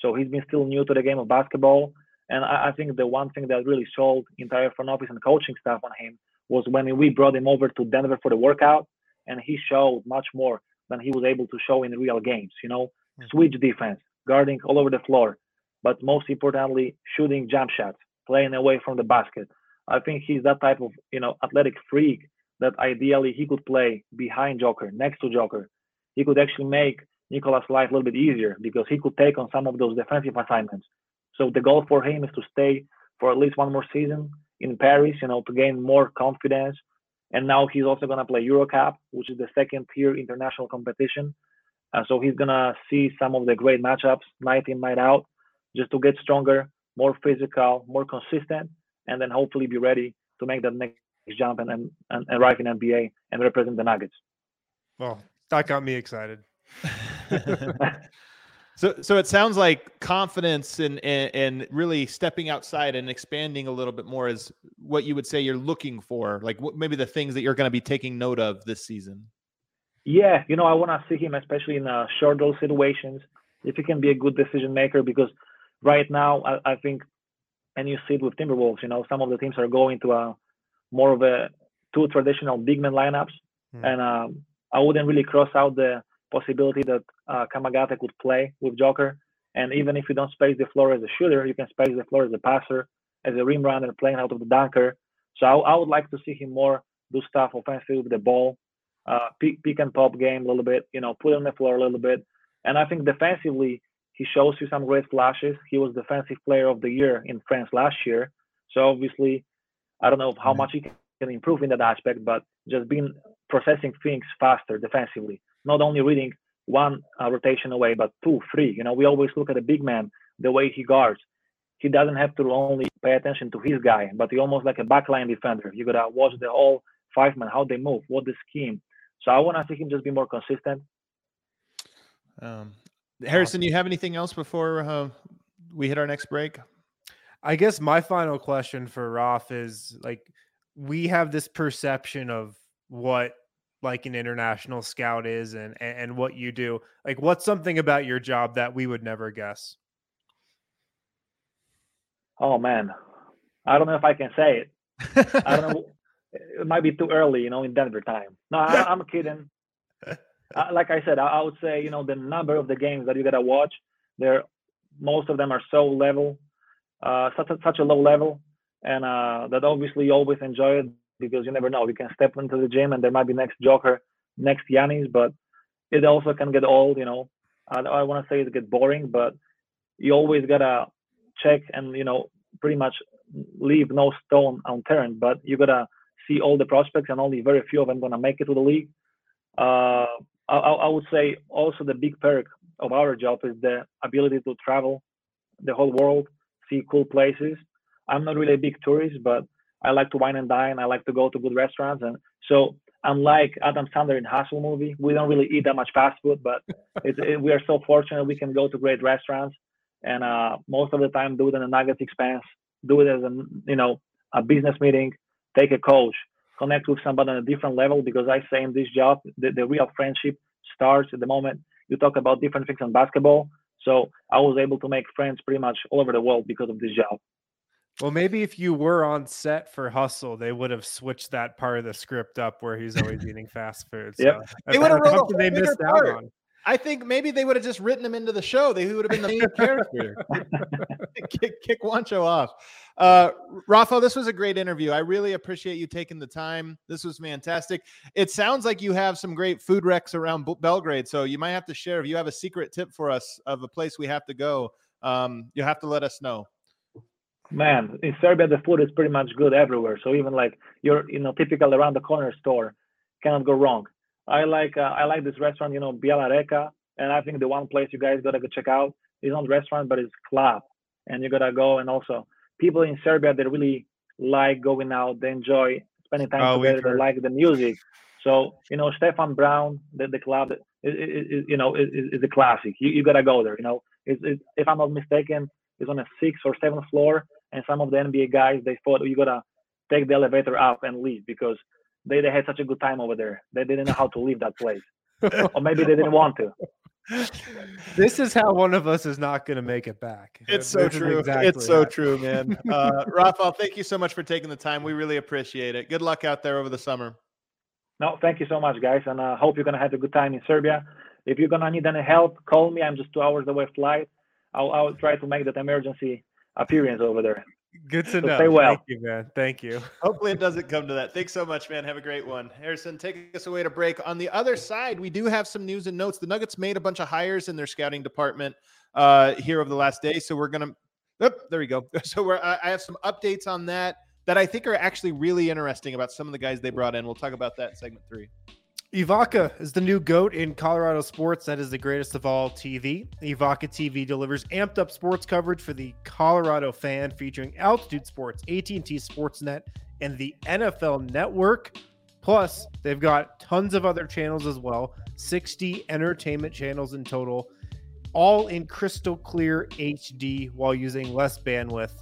C: So he's been still new to the game of basketball. And I, I think the one thing that really sold entire front office and coaching staff on him was when we brought him over to Denver for the workout, and he showed much more than he was able to show in real games. You know, mm-hmm. switch defense, guarding all over the floor, but most importantly, shooting jump shots, playing away from the basket. I think he's that type of you know athletic freak that ideally he could play behind Joker, next to Joker. He could actually make Nikola's life a little bit easier because he could take on some of those defensive assignments. So the goal for him is to stay for at least one more season in Paris, you know, to gain more confidence. And now he's also gonna play EuroCup, which is the second tier international competition. Uh, so he's gonna see some of the great matchups night in, night out just to get stronger, more physical, more consistent, and then hopefully be ready to make that next jump and, and, and arrive in NBA and represent the Nuggets.
B: Well, that got me excited. *laughs* *laughs*
A: so, so it sounds like confidence and, and, really stepping outside and expanding a little bit more is what you would say you're looking for. Like what, maybe the things that you're going to be taking note of this season.
C: Yeah, you know, I want to see him, especially in uh, short goal situations, if he can be a good decision maker, because right now, I, I, think, and you see it with Timberwolves, you know, some of the teams are going to a more of a two traditional big man lineups, mm. and um, I wouldn't really cross out the possibility that uh, Kamagate could play with Joker. And even if you don't space the floor as a shooter, you can space the floor as a passer, as a rim runner, playing out of the dunker. So I, I would like to see him more do stuff offensively with the ball, uh, pick, pick and pop game a little bit, you know, put on the floor a little bit. And I think defensively, he shows you some great flashes. He was defensive player of the year in France last year. So obviously, I don't know how mm-hmm. much he can improve in that aspect, but just being processing things faster defensively, not only reading one uh, rotation away, but two, three. You know, we always look at a big man, the way he guards. He doesn't have to only pay attention to his guy, but he almost like a backline defender. You gotta watch the whole five man, how they move, what the scheme. So I want to see him just be more consistent.
A: Um, Harrison, do you have anything else before uh, we hit our next break?
B: I guess my final question for Raf is like we have this perception of what like an international scout is and and what you do. Like what's something about your job that we would never guess?
C: Oh man. I don't know if I can say it. I don't know. *laughs* It might be too early, you know, in Denver time. No, I, *laughs* am kidding. Uh, like I said, I, I, would say, you know, the number of the games that you gotta watch, there, most of them are so level, uh, such a, such a low level, and uh, that obviously you always enjoy it because you never know. You can step into the gym and there might be next Joker, next Giannis, but it also can get old. You know, I, I want to say it get boring, but you always gotta check and you know pretty much leave no stone unturned. But you gotta see all the prospects, and only very few of them gonna make it to the league. Uh, I, I would say also the big perk of our job is the ability to travel the whole world, see cool places. I'm not really a big tourist, but I like to wine and dine. I like to go to good restaurants, and so unlike Adam Sandler in Hustle movie, we don't really eat that much fast food, but *laughs* it, we are so fortunate we can go to great restaurants, and uh, most of the time do it in a Nuggets expense, do it as a you know a business meeting, take a coach, connect with somebody on a different level because I say in this job, the, the real friendship starts at the moment you talk about different things on basketball. So I was able to make friends pretty much all over the world because of this job.
B: Well, maybe if you were on set for Hustle, they would have switched that part of the script up where he's always *laughs* eating fast food.
C: So yeah,
A: they would have wrote they missed out on. I think maybe they would have just written him into the show. They would have been the main character. *laughs* *laughs* kick, kick Juancho off. Uh, Rafa, this was a great interview. I really appreciate you taking the time. This was fantastic. It sounds like you have some great food wrecks around Belgrade, so you might have to share. If you have a secret tip for us of a place we have to go, um, you have to let us know.
C: Man, in Serbia, the food is pretty much good everywhere. So even like your, you know, typical around the corner store cannot go wrong. I like uh, I like this restaurant, you know, Biala Reka, and I think the one place you guys gotta go check out is not restaurant, but it's club, and you gotta go. And also, people in Serbia they really like going out, they enjoy spending time oh, together, they like the music. So you know, Stefan Braun, the, the club, is, is, you know, is, is a classic. You, you gotta go there. You know, it's, it's, if I'm not mistaken, it's on a sixth or seventh floor, and some of the NBA guys they thought you gotta take the elevator up and leave because they, they had such a good time over there. They didn't know how to leave that place, or maybe they didn't want to. *laughs*
B: This is how one of us is not going to make it back.
A: It's so true. Exactly it's so true, man. *laughs* Uh, Rafael, thank you so much for taking the time. We really appreciate it. Good luck out there over the summer.
C: No, thank you so much, guys, and I uh, hope you're going to have a good time in Serbia. If you're going to need any help, call me. I'm just two hours away flight. I'll, I'll try to make that emergency appearance over there.
B: Good to so know. Stay well. Thank you, man. Thank you.
A: Hopefully, it doesn't come to that. Thanks so much, man. Have a great one. Harrison, take us away to break. On the other side, we do have some news and notes. The Nuggets made a bunch of hires in their scouting department uh, here over the last day. So we're going to, oh, there we go. *laughs* So we're, I have some updates on that that I think are actually really interesting about some of the guys they brought in. We'll talk about that in segment three.
B: Evoca is the new GOAT in Colorado sports that is the greatest of all TV. Evoca TV delivers amped up sports coverage for the Colorado fan featuring Altitude Sports, AT&T Sportsnet, and the NFL Network. Plus, they've got tons of other channels as well, 60 entertainment channels in total, all in crystal clear HD while using less bandwidth.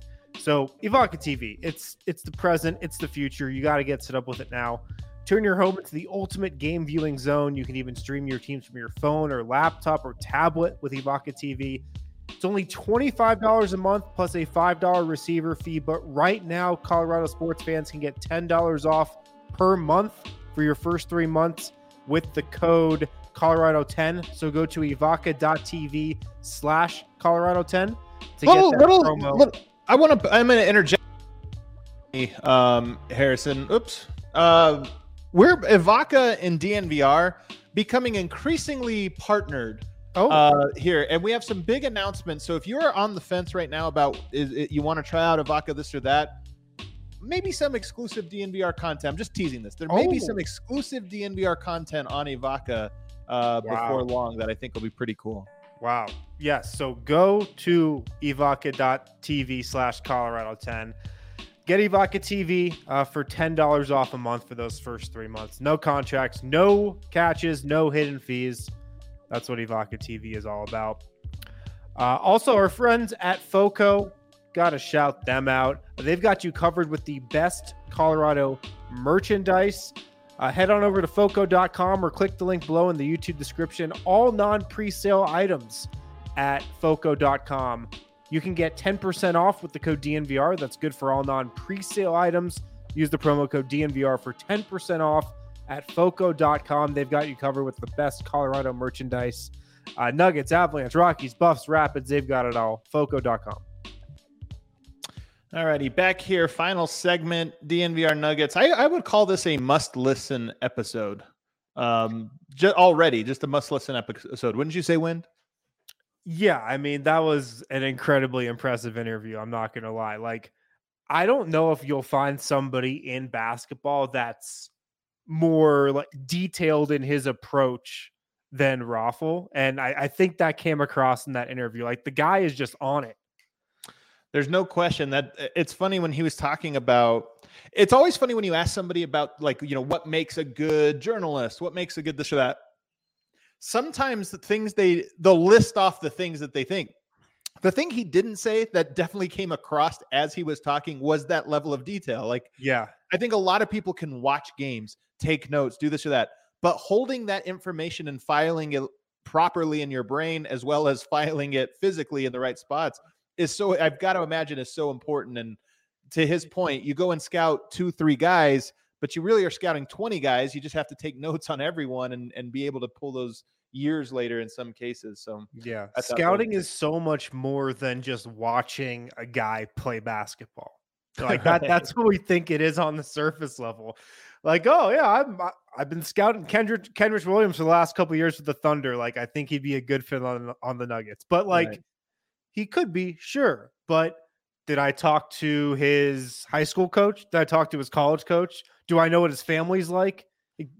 B: So, Evoca TV, it's it's the present, it's the future. You got to get set up with it now. Turn your home into the ultimate game viewing zone. You can even stream your teams from your phone or laptop or tablet with Evoca TV. It's only $25 a month plus a $5 receiver fee. But right now, Colorado sports fans can get $10 off per month for your first three months with the code Colorado10. So go to evoca.tv slash Colorado10 to little, get that little, promo. Little,
A: I want to, I'm going to interject, um, Harrison. Oops. Uh, we're Evoca and DNVR becoming increasingly partnered oh. uh, here, and we have some big announcements. So if you are on the fence right now about is it, you want to try out Evoca this or that, maybe some exclusive DNVR content. I'm just teasing this. There may oh. be some exclusive DNVR content on Evoca uh, wow. before long that I think will be pretty cool.
B: Wow. Yes. So go to evoca.tv slash Colorado 10. Get Evoca TV uh, for $10 off a month for those first three months. No contracts, no catches, no hidden fees. That's what Evoca TV is all about. Uh, also, our friends at FOCO, got to shout them out. They've got you covered with the best Colorado merchandise. Uh, head on over to foco.com or click the link below in the YouTube description. All non pre sale items at foco.com. You can get 10% off with the code DNVR. That's good for all non pre sale items. Use the promo code DNVR for 10% off at foco.com. They've got you covered with the best Colorado merchandise. Uh, Nuggets, Avalanche, Rockies, Buffs, Rapids, they've got it all. Foco.com.
A: All righty, back here, final segment, DNVR Nuggets. I, I would call this a must listen episode. Um, already, just a must listen episode. Wouldn't you say, Wind?
B: Yeah, I mean, that was an incredibly impressive interview. I'm not going to lie. Like, I don't know if you'll find somebody in basketball that's more like detailed in his approach than Rafal. And I, I think that came across in that interview. Like, the guy is just on it
A: there's no question that uh, it's funny when he was talking about it's always funny when you ask somebody about like you know what makes a good journalist what makes a good this or that sometimes the things they they'll list off the things that they think the thing he didn't say that definitely came across as he was talking was that level of detail like
B: yeah
A: i think a lot of people can watch games take notes do this or that but holding that information and filing it properly in your brain as well as filing it physically in the right spots is so I've got to imagine is so important. And to his point, you go and scout two, three guys, but you really are scouting 20 guys. You just have to take *laughs* notes on everyone and, and be able to pull those years later in some cases. So
B: yeah, scouting is so much more than just watching a guy play basketball. Like that, *laughs* that's what we think it is on the surface level. Like, oh yeah, I'm I've been scouting Kenrich Kenrich Williams for the last couple years with the Thunder. Like, I think he'd be a good fit on on the Nuggets. But like, right. He could be, sure. But did I talk to his high school coach? Did I talk to his college coach? Do I know what his family's like?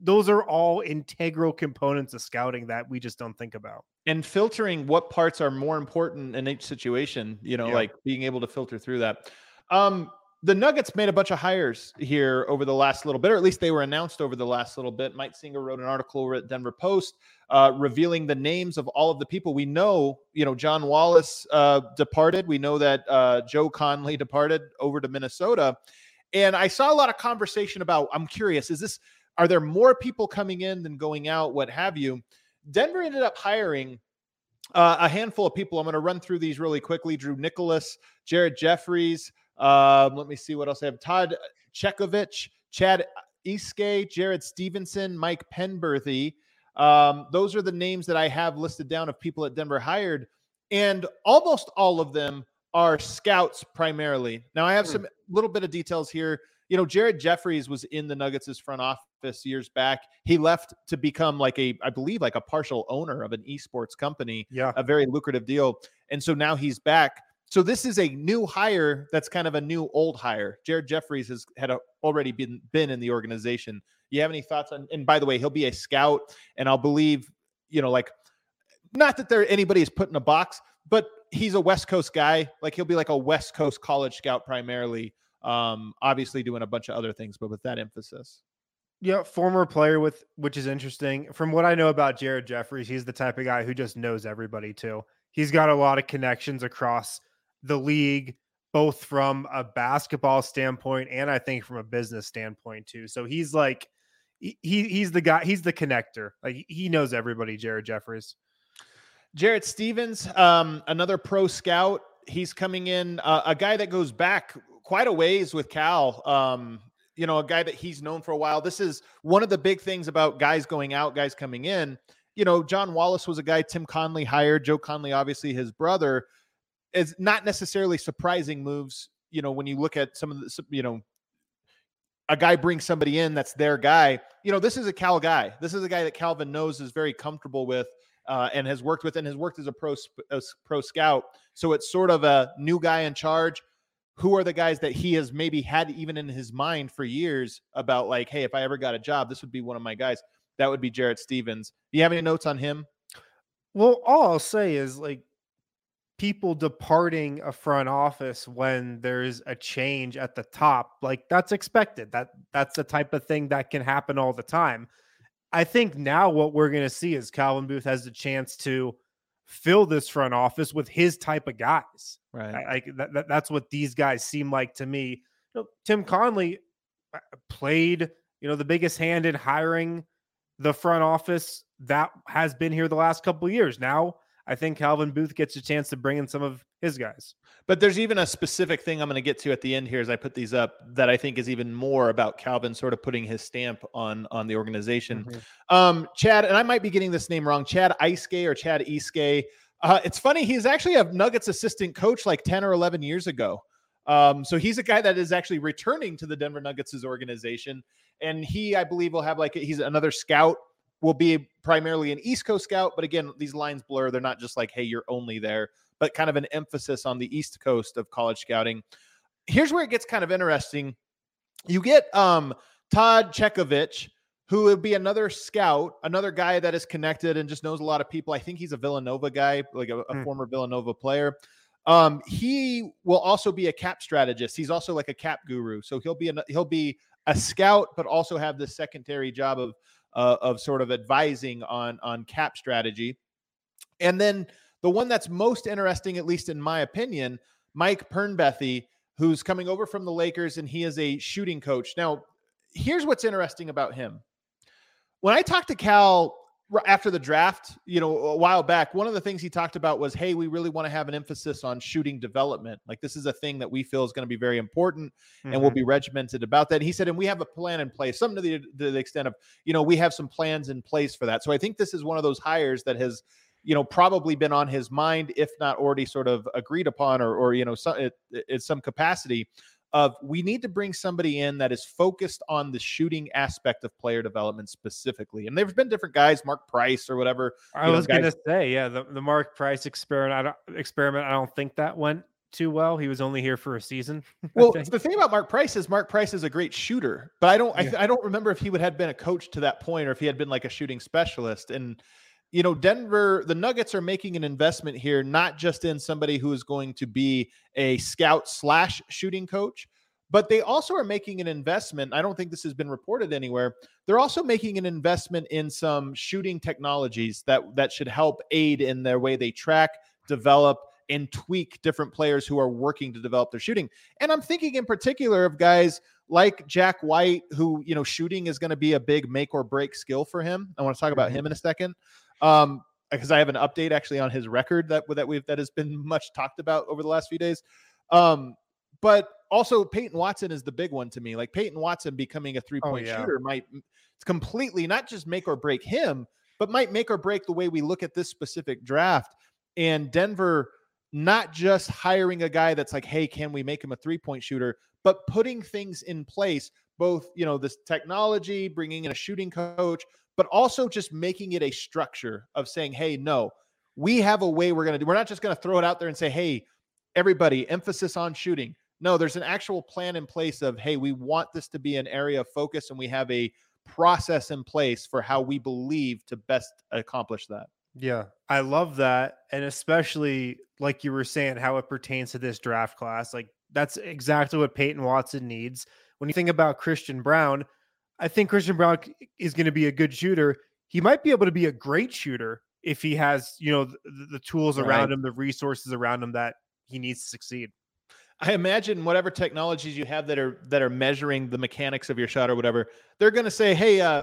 B: Those are all integral components of scouting that we just don't think about.
A: And filtering what parts are more important in each situation, you know, yeah. like being able to filter through that. Um, the Nuggets made a bunch of hires here over the last little bit, or at least they were announced over the last little bit. Mike Singer wrote an article over at Denver Post uh, revealing the names of all of the people we know. You know, John Wallace uh, departed. We know that uh, Joe Connelly departed over to Minnesota. And I saw a lot of conversation about, I'm curious, is this, are there more people coming in than going out, what have you? Denver ended up hiring uh, a handful of people. I'm going to run through these really quickly. Drew Nicholas, Jared Jeffries, um, let me see what else I have. Todd Chekovich, Chad Iske, Jared Stevenson, Mike Penberthy. Um, those are the names that I have listed down of people at Denver hired, and almost all of them are scouts primarily. Now I have hmm. some little bit of details here. You know, Jared Jeffries was in the Nuggets' front office years back. He left to become like a, I believe, like a partial owner of an esports company.
B: Yeah,
A: a very lucrative deal. And so now he's back. So this is a new hire that's kind of a new old hire. Jared Jeffries has had a, already been been in the organization. You have any thoughts on? And by the way, he'll be a scout, and I'll believe you know like not that there anybody is put in a box, but he's a West Coast guy. Like he'll be like a West Coast college scout primarily. Um, obviously doing a bunch of other things, but with that emphasis.
B: Yeah, former player with which is interesting. From what I know about Jared Jeffries, he's the type of guy who just knows everybody too. He's got a lot of connections across the league, both from a basketball standpoint and I think from a business standpoint too. So he's like he he's the guy, he's the connector. Like he knows everybody, Jared Jeffries.
A: Jarrett Stevens, um, another pro scout. He's coming in, uh, a guy that goes back quite a ways with Cal. Um, you know, a guy that he's known for a while. This is one of the big things about guys going out, guys coming in. You know, John Wallace was a guy Tim Connelly hired. Joe Connelly, obviously his brother is not necessarily surprising moves. You know, when you look at some of the, you know, a guy brings somebody in that's their guy. You know, this is a Cal guy. This is a guy that Calvin knows is very comfortable with. Uh, and has worked with and has worked as a pro pro scout. So it's sort of a new guy in charge. Who are the guys that he has maybe had even in his mind for years about like, hey, if I ever got a job, this would be one of my guys. That would be Jarrett Stevens. Do you have any notes on him?
B: Well, all I'll say is like people departing a front office when there's a change at the top like that's expected that that's the type of thing that can happen all the time i think now what we're going to see is calvin booth has the chance to fill this front office with his type of guys.
A: Right.
B: like that, that, that's what these guys seem like to me. You know, tim connelly uh, played you know the biggest hand in hiring the front office that has been here the last couple of years. Now I think Calvin Booth gets a chance to bring in some of his guys.
A: But there's even a specific thing I'm going to get to at the end here as I put these up that I think is even more about Calvin sort of putting his stamp on on the organization. Mm-hmm. Um, Chad, and I might be getting this name wrong, Chad Iske or Chad Iske. Uh, it's funny, he's actually a Nuggets assistant coach like 10 or 11 years ago. Um, so he's a guy that is actually returning to the Denver Nuggets' organization. And he, I believe, will have like he's another scout will be primarily an East Coast scout. But again, these lines blur. They're not just like, hey, you're only there, but kind of an emphasis on the East Coast of college scouting. Here's where it gets kind of interesting. You get um, Todd Chekovich, who would be another scout, another guy that is connected and just knows a lot of people. I think he's a Villanova guy, like a, a mm. former Villanova player. Um, he will also be a cap strategist. He's also like a cap guru. So he'll be a, he'll be a scout, but also have the secondary job of uh, of sort of advising on on cap strategy. And then the one that's most interesting, at least in my opinion, Mike Penberthy, who's coming over from the Lakers, and he is a shooting coach. Now, here's what's interesting about him. When I talked to Cal after the draft, you know, a while back, one of the things he talked about was, hey, we really want to have an emphasis on shooting development. Like this is a thing that we feel is going to be very important mm-hmm. and we'll be regimented about that. And he said, and we have a plan in place, something to the, to the extent of, you know, we have some plans in place for that. So I think this is one of those hires that has, you know, probably been on his mind, if not already sort of agreed upon or, or, you know, some, it, it's some capacity of we need to bring somebody in that is focused on the shooting aspect of player development specifically. And there's been different guys, Mark Price or whatever.
B: I was going to say, yeah, the, the Mark Price experiment. I don't, experiment. I don't think that went too well. He was only here for a season. *laughs*
A: well, the thing about Mark Price is Mark Price is a great shooter, but I don't, yeah. I, I don't remember if he would have been a coach to that point or if he had been like a shooting specialist. And you know, Denver, the Nuggets are making an investment here, not just in somebody who is going to be a scout slash shooting coach, but they also are making an investment. I don't think this has been reported anywhere. They're also making an investment in some shooting technologies that that should help aid in their way they track, develop, and tweak different players who are working to develop their shooting. And I'm thinking in particular of guys like Jack White, who, you know, shooting is going to be a big make or break skill for him. I want to talk about mm-hmm. him in a second. Um, because I have an update actually on his record that that we've that has been much talked about over the last few days. Um, but also Peyton Watson is the big one to me. Like Peyton Watson becoming a three point oh, yeah. shooter might completely not just make or break him, but might make or break the way we look at this specific draft. And Denver not just hiring a guy that's like, hey, can we make him a three point shooter, but putting things in place, both, you know, this technology, bringing in a shooting coach, but also just making it a structure of saying, hey, no, we have a way we're going to do. We're not just going to throw it out there and say, hey, everybody, emphasis on shooting. No, there's an actual plan in place of, hey, we want this to be an area of focus and we have a process in place for how we believe to best accomplish that.
B: Yeah, I love that. And especially like you were saying, how it pertains to this draft class. Like that's exactly what Peyton Watson needs. When you think about Christian Braun, I think Christian Braun is going to be a good shooter. He might be able to be a great shooter if he has, you know, the, the tools right. around him, the resources around him that he needs to succeed.
A: I imagine whatever technologies you have that are that are measuring the mechanics of your shot or whatever, they're going to say, "Hey, uh,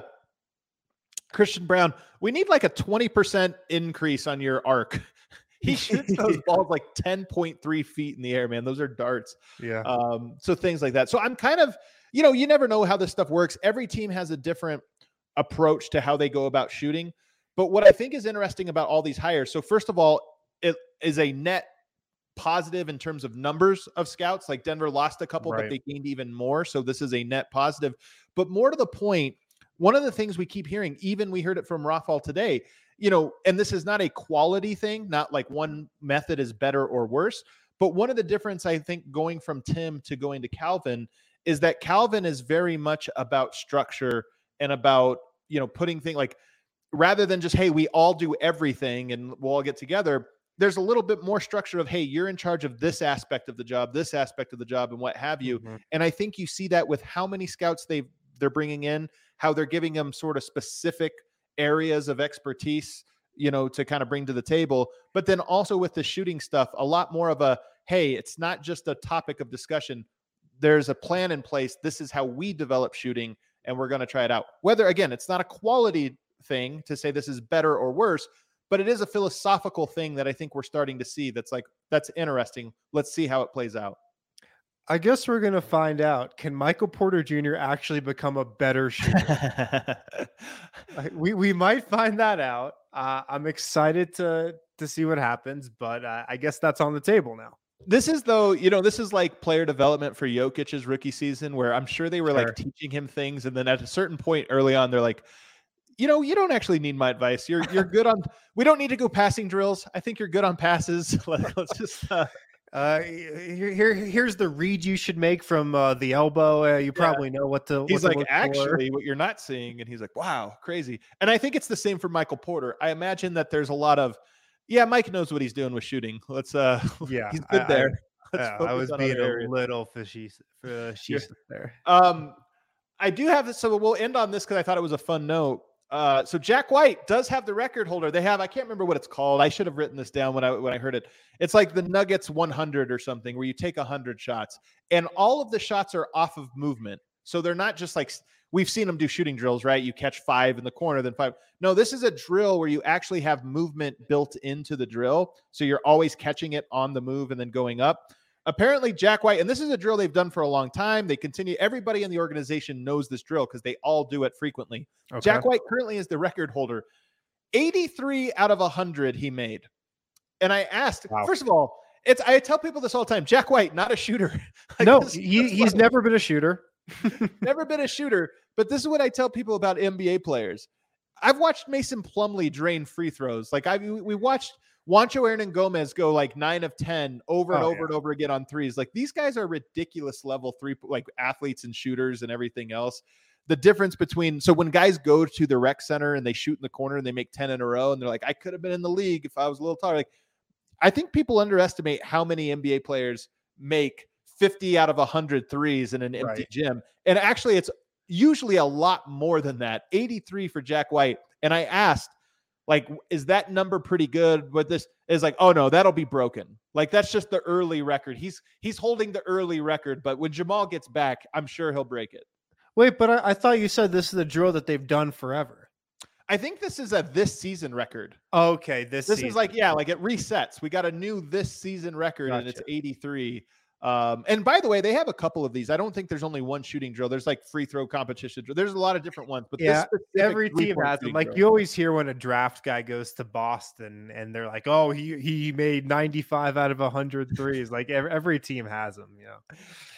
A: Christian Braun, we need like a 20% increase on your arc. *laughs* he shoots those *laughs* balls like 10.3 feet in the air, man. Those are darts.
B: Yeah.
A: Um, so things like that. So I'm kind of, you know, you never know how this stuff works. Every team has a different approach to how they go about shooting. But what I think is interesting about all these hires, so first of all, it is a net positive in terms of numbers of scouts. Like Denver lost a couple, right. but they gained even more. So this is a net positive. But more to the point, one of the things we keep hearing, even we heard it from Rafael today, you know, and this is not a quality thing, not like one method is better or worse. But one of the difference I think going from Tim to going to Calvin is that Calvin is very much about structure and about, you know, putting things like rather than just, hey, we all do everything and we'll all get together. There's a little bit more structure of, hey, you're in charge of this aspect of the job, this aspect of the job, and what have you. Mm-hmm. And I think you see that with how many scouts they they're bringing in, how they're giving them sort of specific areas of expertise you know, to kind of bring to the table. But then also with the shooting stuff, a lot more of a hey, it's not just a topic of discussion. There's a plan in place. This is how we develop shooting, and we're going to try it out. Whether, again, it's not a quality thing to say this is better or worse, but it is a philosophical thing that I think we're starting to see that's like, that's interesting. Let's see how it plays out.
B: I guess we're gonna find out. Can Michael Porter Jr. actually become a better shooter? *laughs* we we might find that out. Uh, I'm excited to to see what happens, but uh, I guess that's on the table now.
A: This is though, you know, this is like player development for Jokic's rookie season, where I'm sure they were sure. like teaching him things, and then at a certain point early on, they're like, you know, you don't actually need my advice. You're you're good on. *laughs* we don't need to go passing drills. I think you're good on passes. *laughs* Let's just. Uh,
B: uh, here, here, here's the read you should make from uh, the elbow. Uh, you probably yeah. know what to.
A: He's
B: what
A: like, actually, *laughs* what you're not seeing, and he's like, wow, crazy. And I think it's the same for Michael Porter. I imagine that there's a lot of, yeah, Mike knows what he's doing with shooting. Let's, uh, *laughs*
B: yeah,
A: he's good I, there. *laughs*
B: I, yeah, I was being a little fishy, fishy yeah. there.
A: Um, I do have this, so we'll end on this because I thought it was a fun note. Uh, so Jack White does have the record holder. They have I can't remember what it's called. I should have written this down when I when I heard it. It's like the Nuggets 100 or something, where you take 100 shots, and all of the shots are off of movement. So they're not just like we've seen them do shooting drills, right? You catch five in the corner, then five. No, this is a drill where you actually have movement built into the drill, so you're always catching it on the move and then going up apparently Jack White, and this is a drill they've done for a long time. They continue, everybody in the organization knows this drill because they all do it frequently. Okay. Jack White currently is the record holder. 83 out of 100 he made. And I asked, wow. first of all, it's I tell people this all the time. Jack White, not a shooter. *laughs*
B: like no, this, he, he's never been a shooter. *laughs*
A: never been a shooter. But this is what I tell people about NBA players. I've watched Mason Plumlee drain free throws. Like I we watched Wancho Juancho Hernangomez go like nine of 10 over and oh, over yeah. and over again on threes. Like these guys are ridiculous level three, like athletes and shooters and everything else. The difference between, so when guys go to the rec center and they shoot in the corner and they make 10 in a row and they're like, I could have been in the league if I was a little taller. Like, I think people underestimate how many NBA players make 50 out of 100 threes in an empty right. gym. And actually, it's usually a lot more than that 83 for Jack White. And I asked, like, is that number pretty good? But this is like, oh no, that'll be broken. Like that's just the early record. He's he's holding the early record, but when Jamal gets back, I'm sure he'll break it.
B: Wait, but I, I thought you said this is the drill that they've done forever.
A: I think this is a this season record.
B: Okay, this
A: this
B: season.
A: is like yeah, like it resets. We got a new this season record, gotcha. and it's 83. Um, and by the way, they have a couple of these. I don't think there's only one shooting drill. There's like free throw competition. There's a lot of different ones, but
B: yeah, every team has them. Like drill. you always hear when a draft guy goes to Boston and they're like, "Oh, he he made 95 out of 100 threes." like every, every team has them. You know,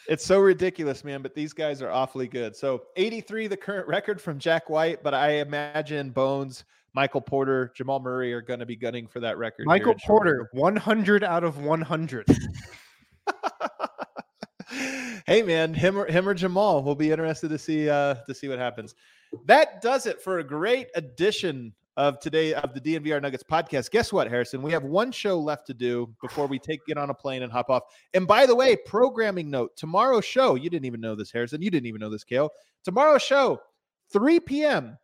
A: it's so ridiculous, man. But these guys are awfully good. So 83, the current record from Jack White, but I imagine Bones. Michael Porter, Jamal Murray are going to be gunning for that record.
B: Michael Porter, 100 out of 100. *laughs*
A: hey man, him or him or Jamal. We'll be interested to see uh to see what happens. That does it for a great edition of today of the DNVR Nuggets podcast. Guess what, Harrison? We have one show left to do before we take get on a plane and hop off. And by the way, programming note: tomorrow's show. You didn't even know this, Harrison. You didn't even know this, Kale. Tomorrow's show, 3 p.m.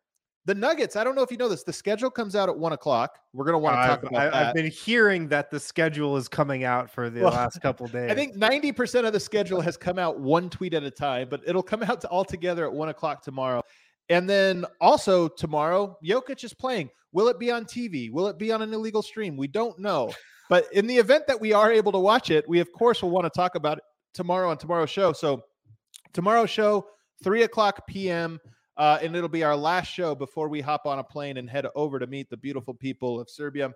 A: The Nuggets, I don't know if you know this. The schedule comes out at one o'clock. We're going to want to talk
B: I've,
A: about
B: I've
A: that.
B: I've been hearing that the schedule is coming out for the well, last couple days. *laughs*
A: I think 90% of the schedule has come out one tweet at a time, but it'll come out all together at one o'clock tomorrow. And then also tomorrow, Jokic is playing. Will it be on TV? Will it be on an illegal stream? We don't know. But in the event that we are able to watch it, we of course will want to talk about it tomorrow on tomorrow's show. So tomorrow's show, three o'clock p.m. Uh, and it'll be our last show before we hop on a plane and head over to meet the beautiful people of Serbia.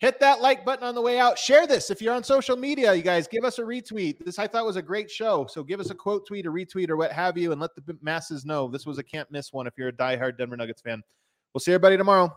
A: Hit that like button on the way out. Share this if you're on social media, you guys. Give us a retweet. This I thought was a great show. So give us a quote tweet, a retweet, or what have you, and let the masses know this was a can't miss one if you're a diehard Denver Nuggets fan. We'll see everybody tomorrow.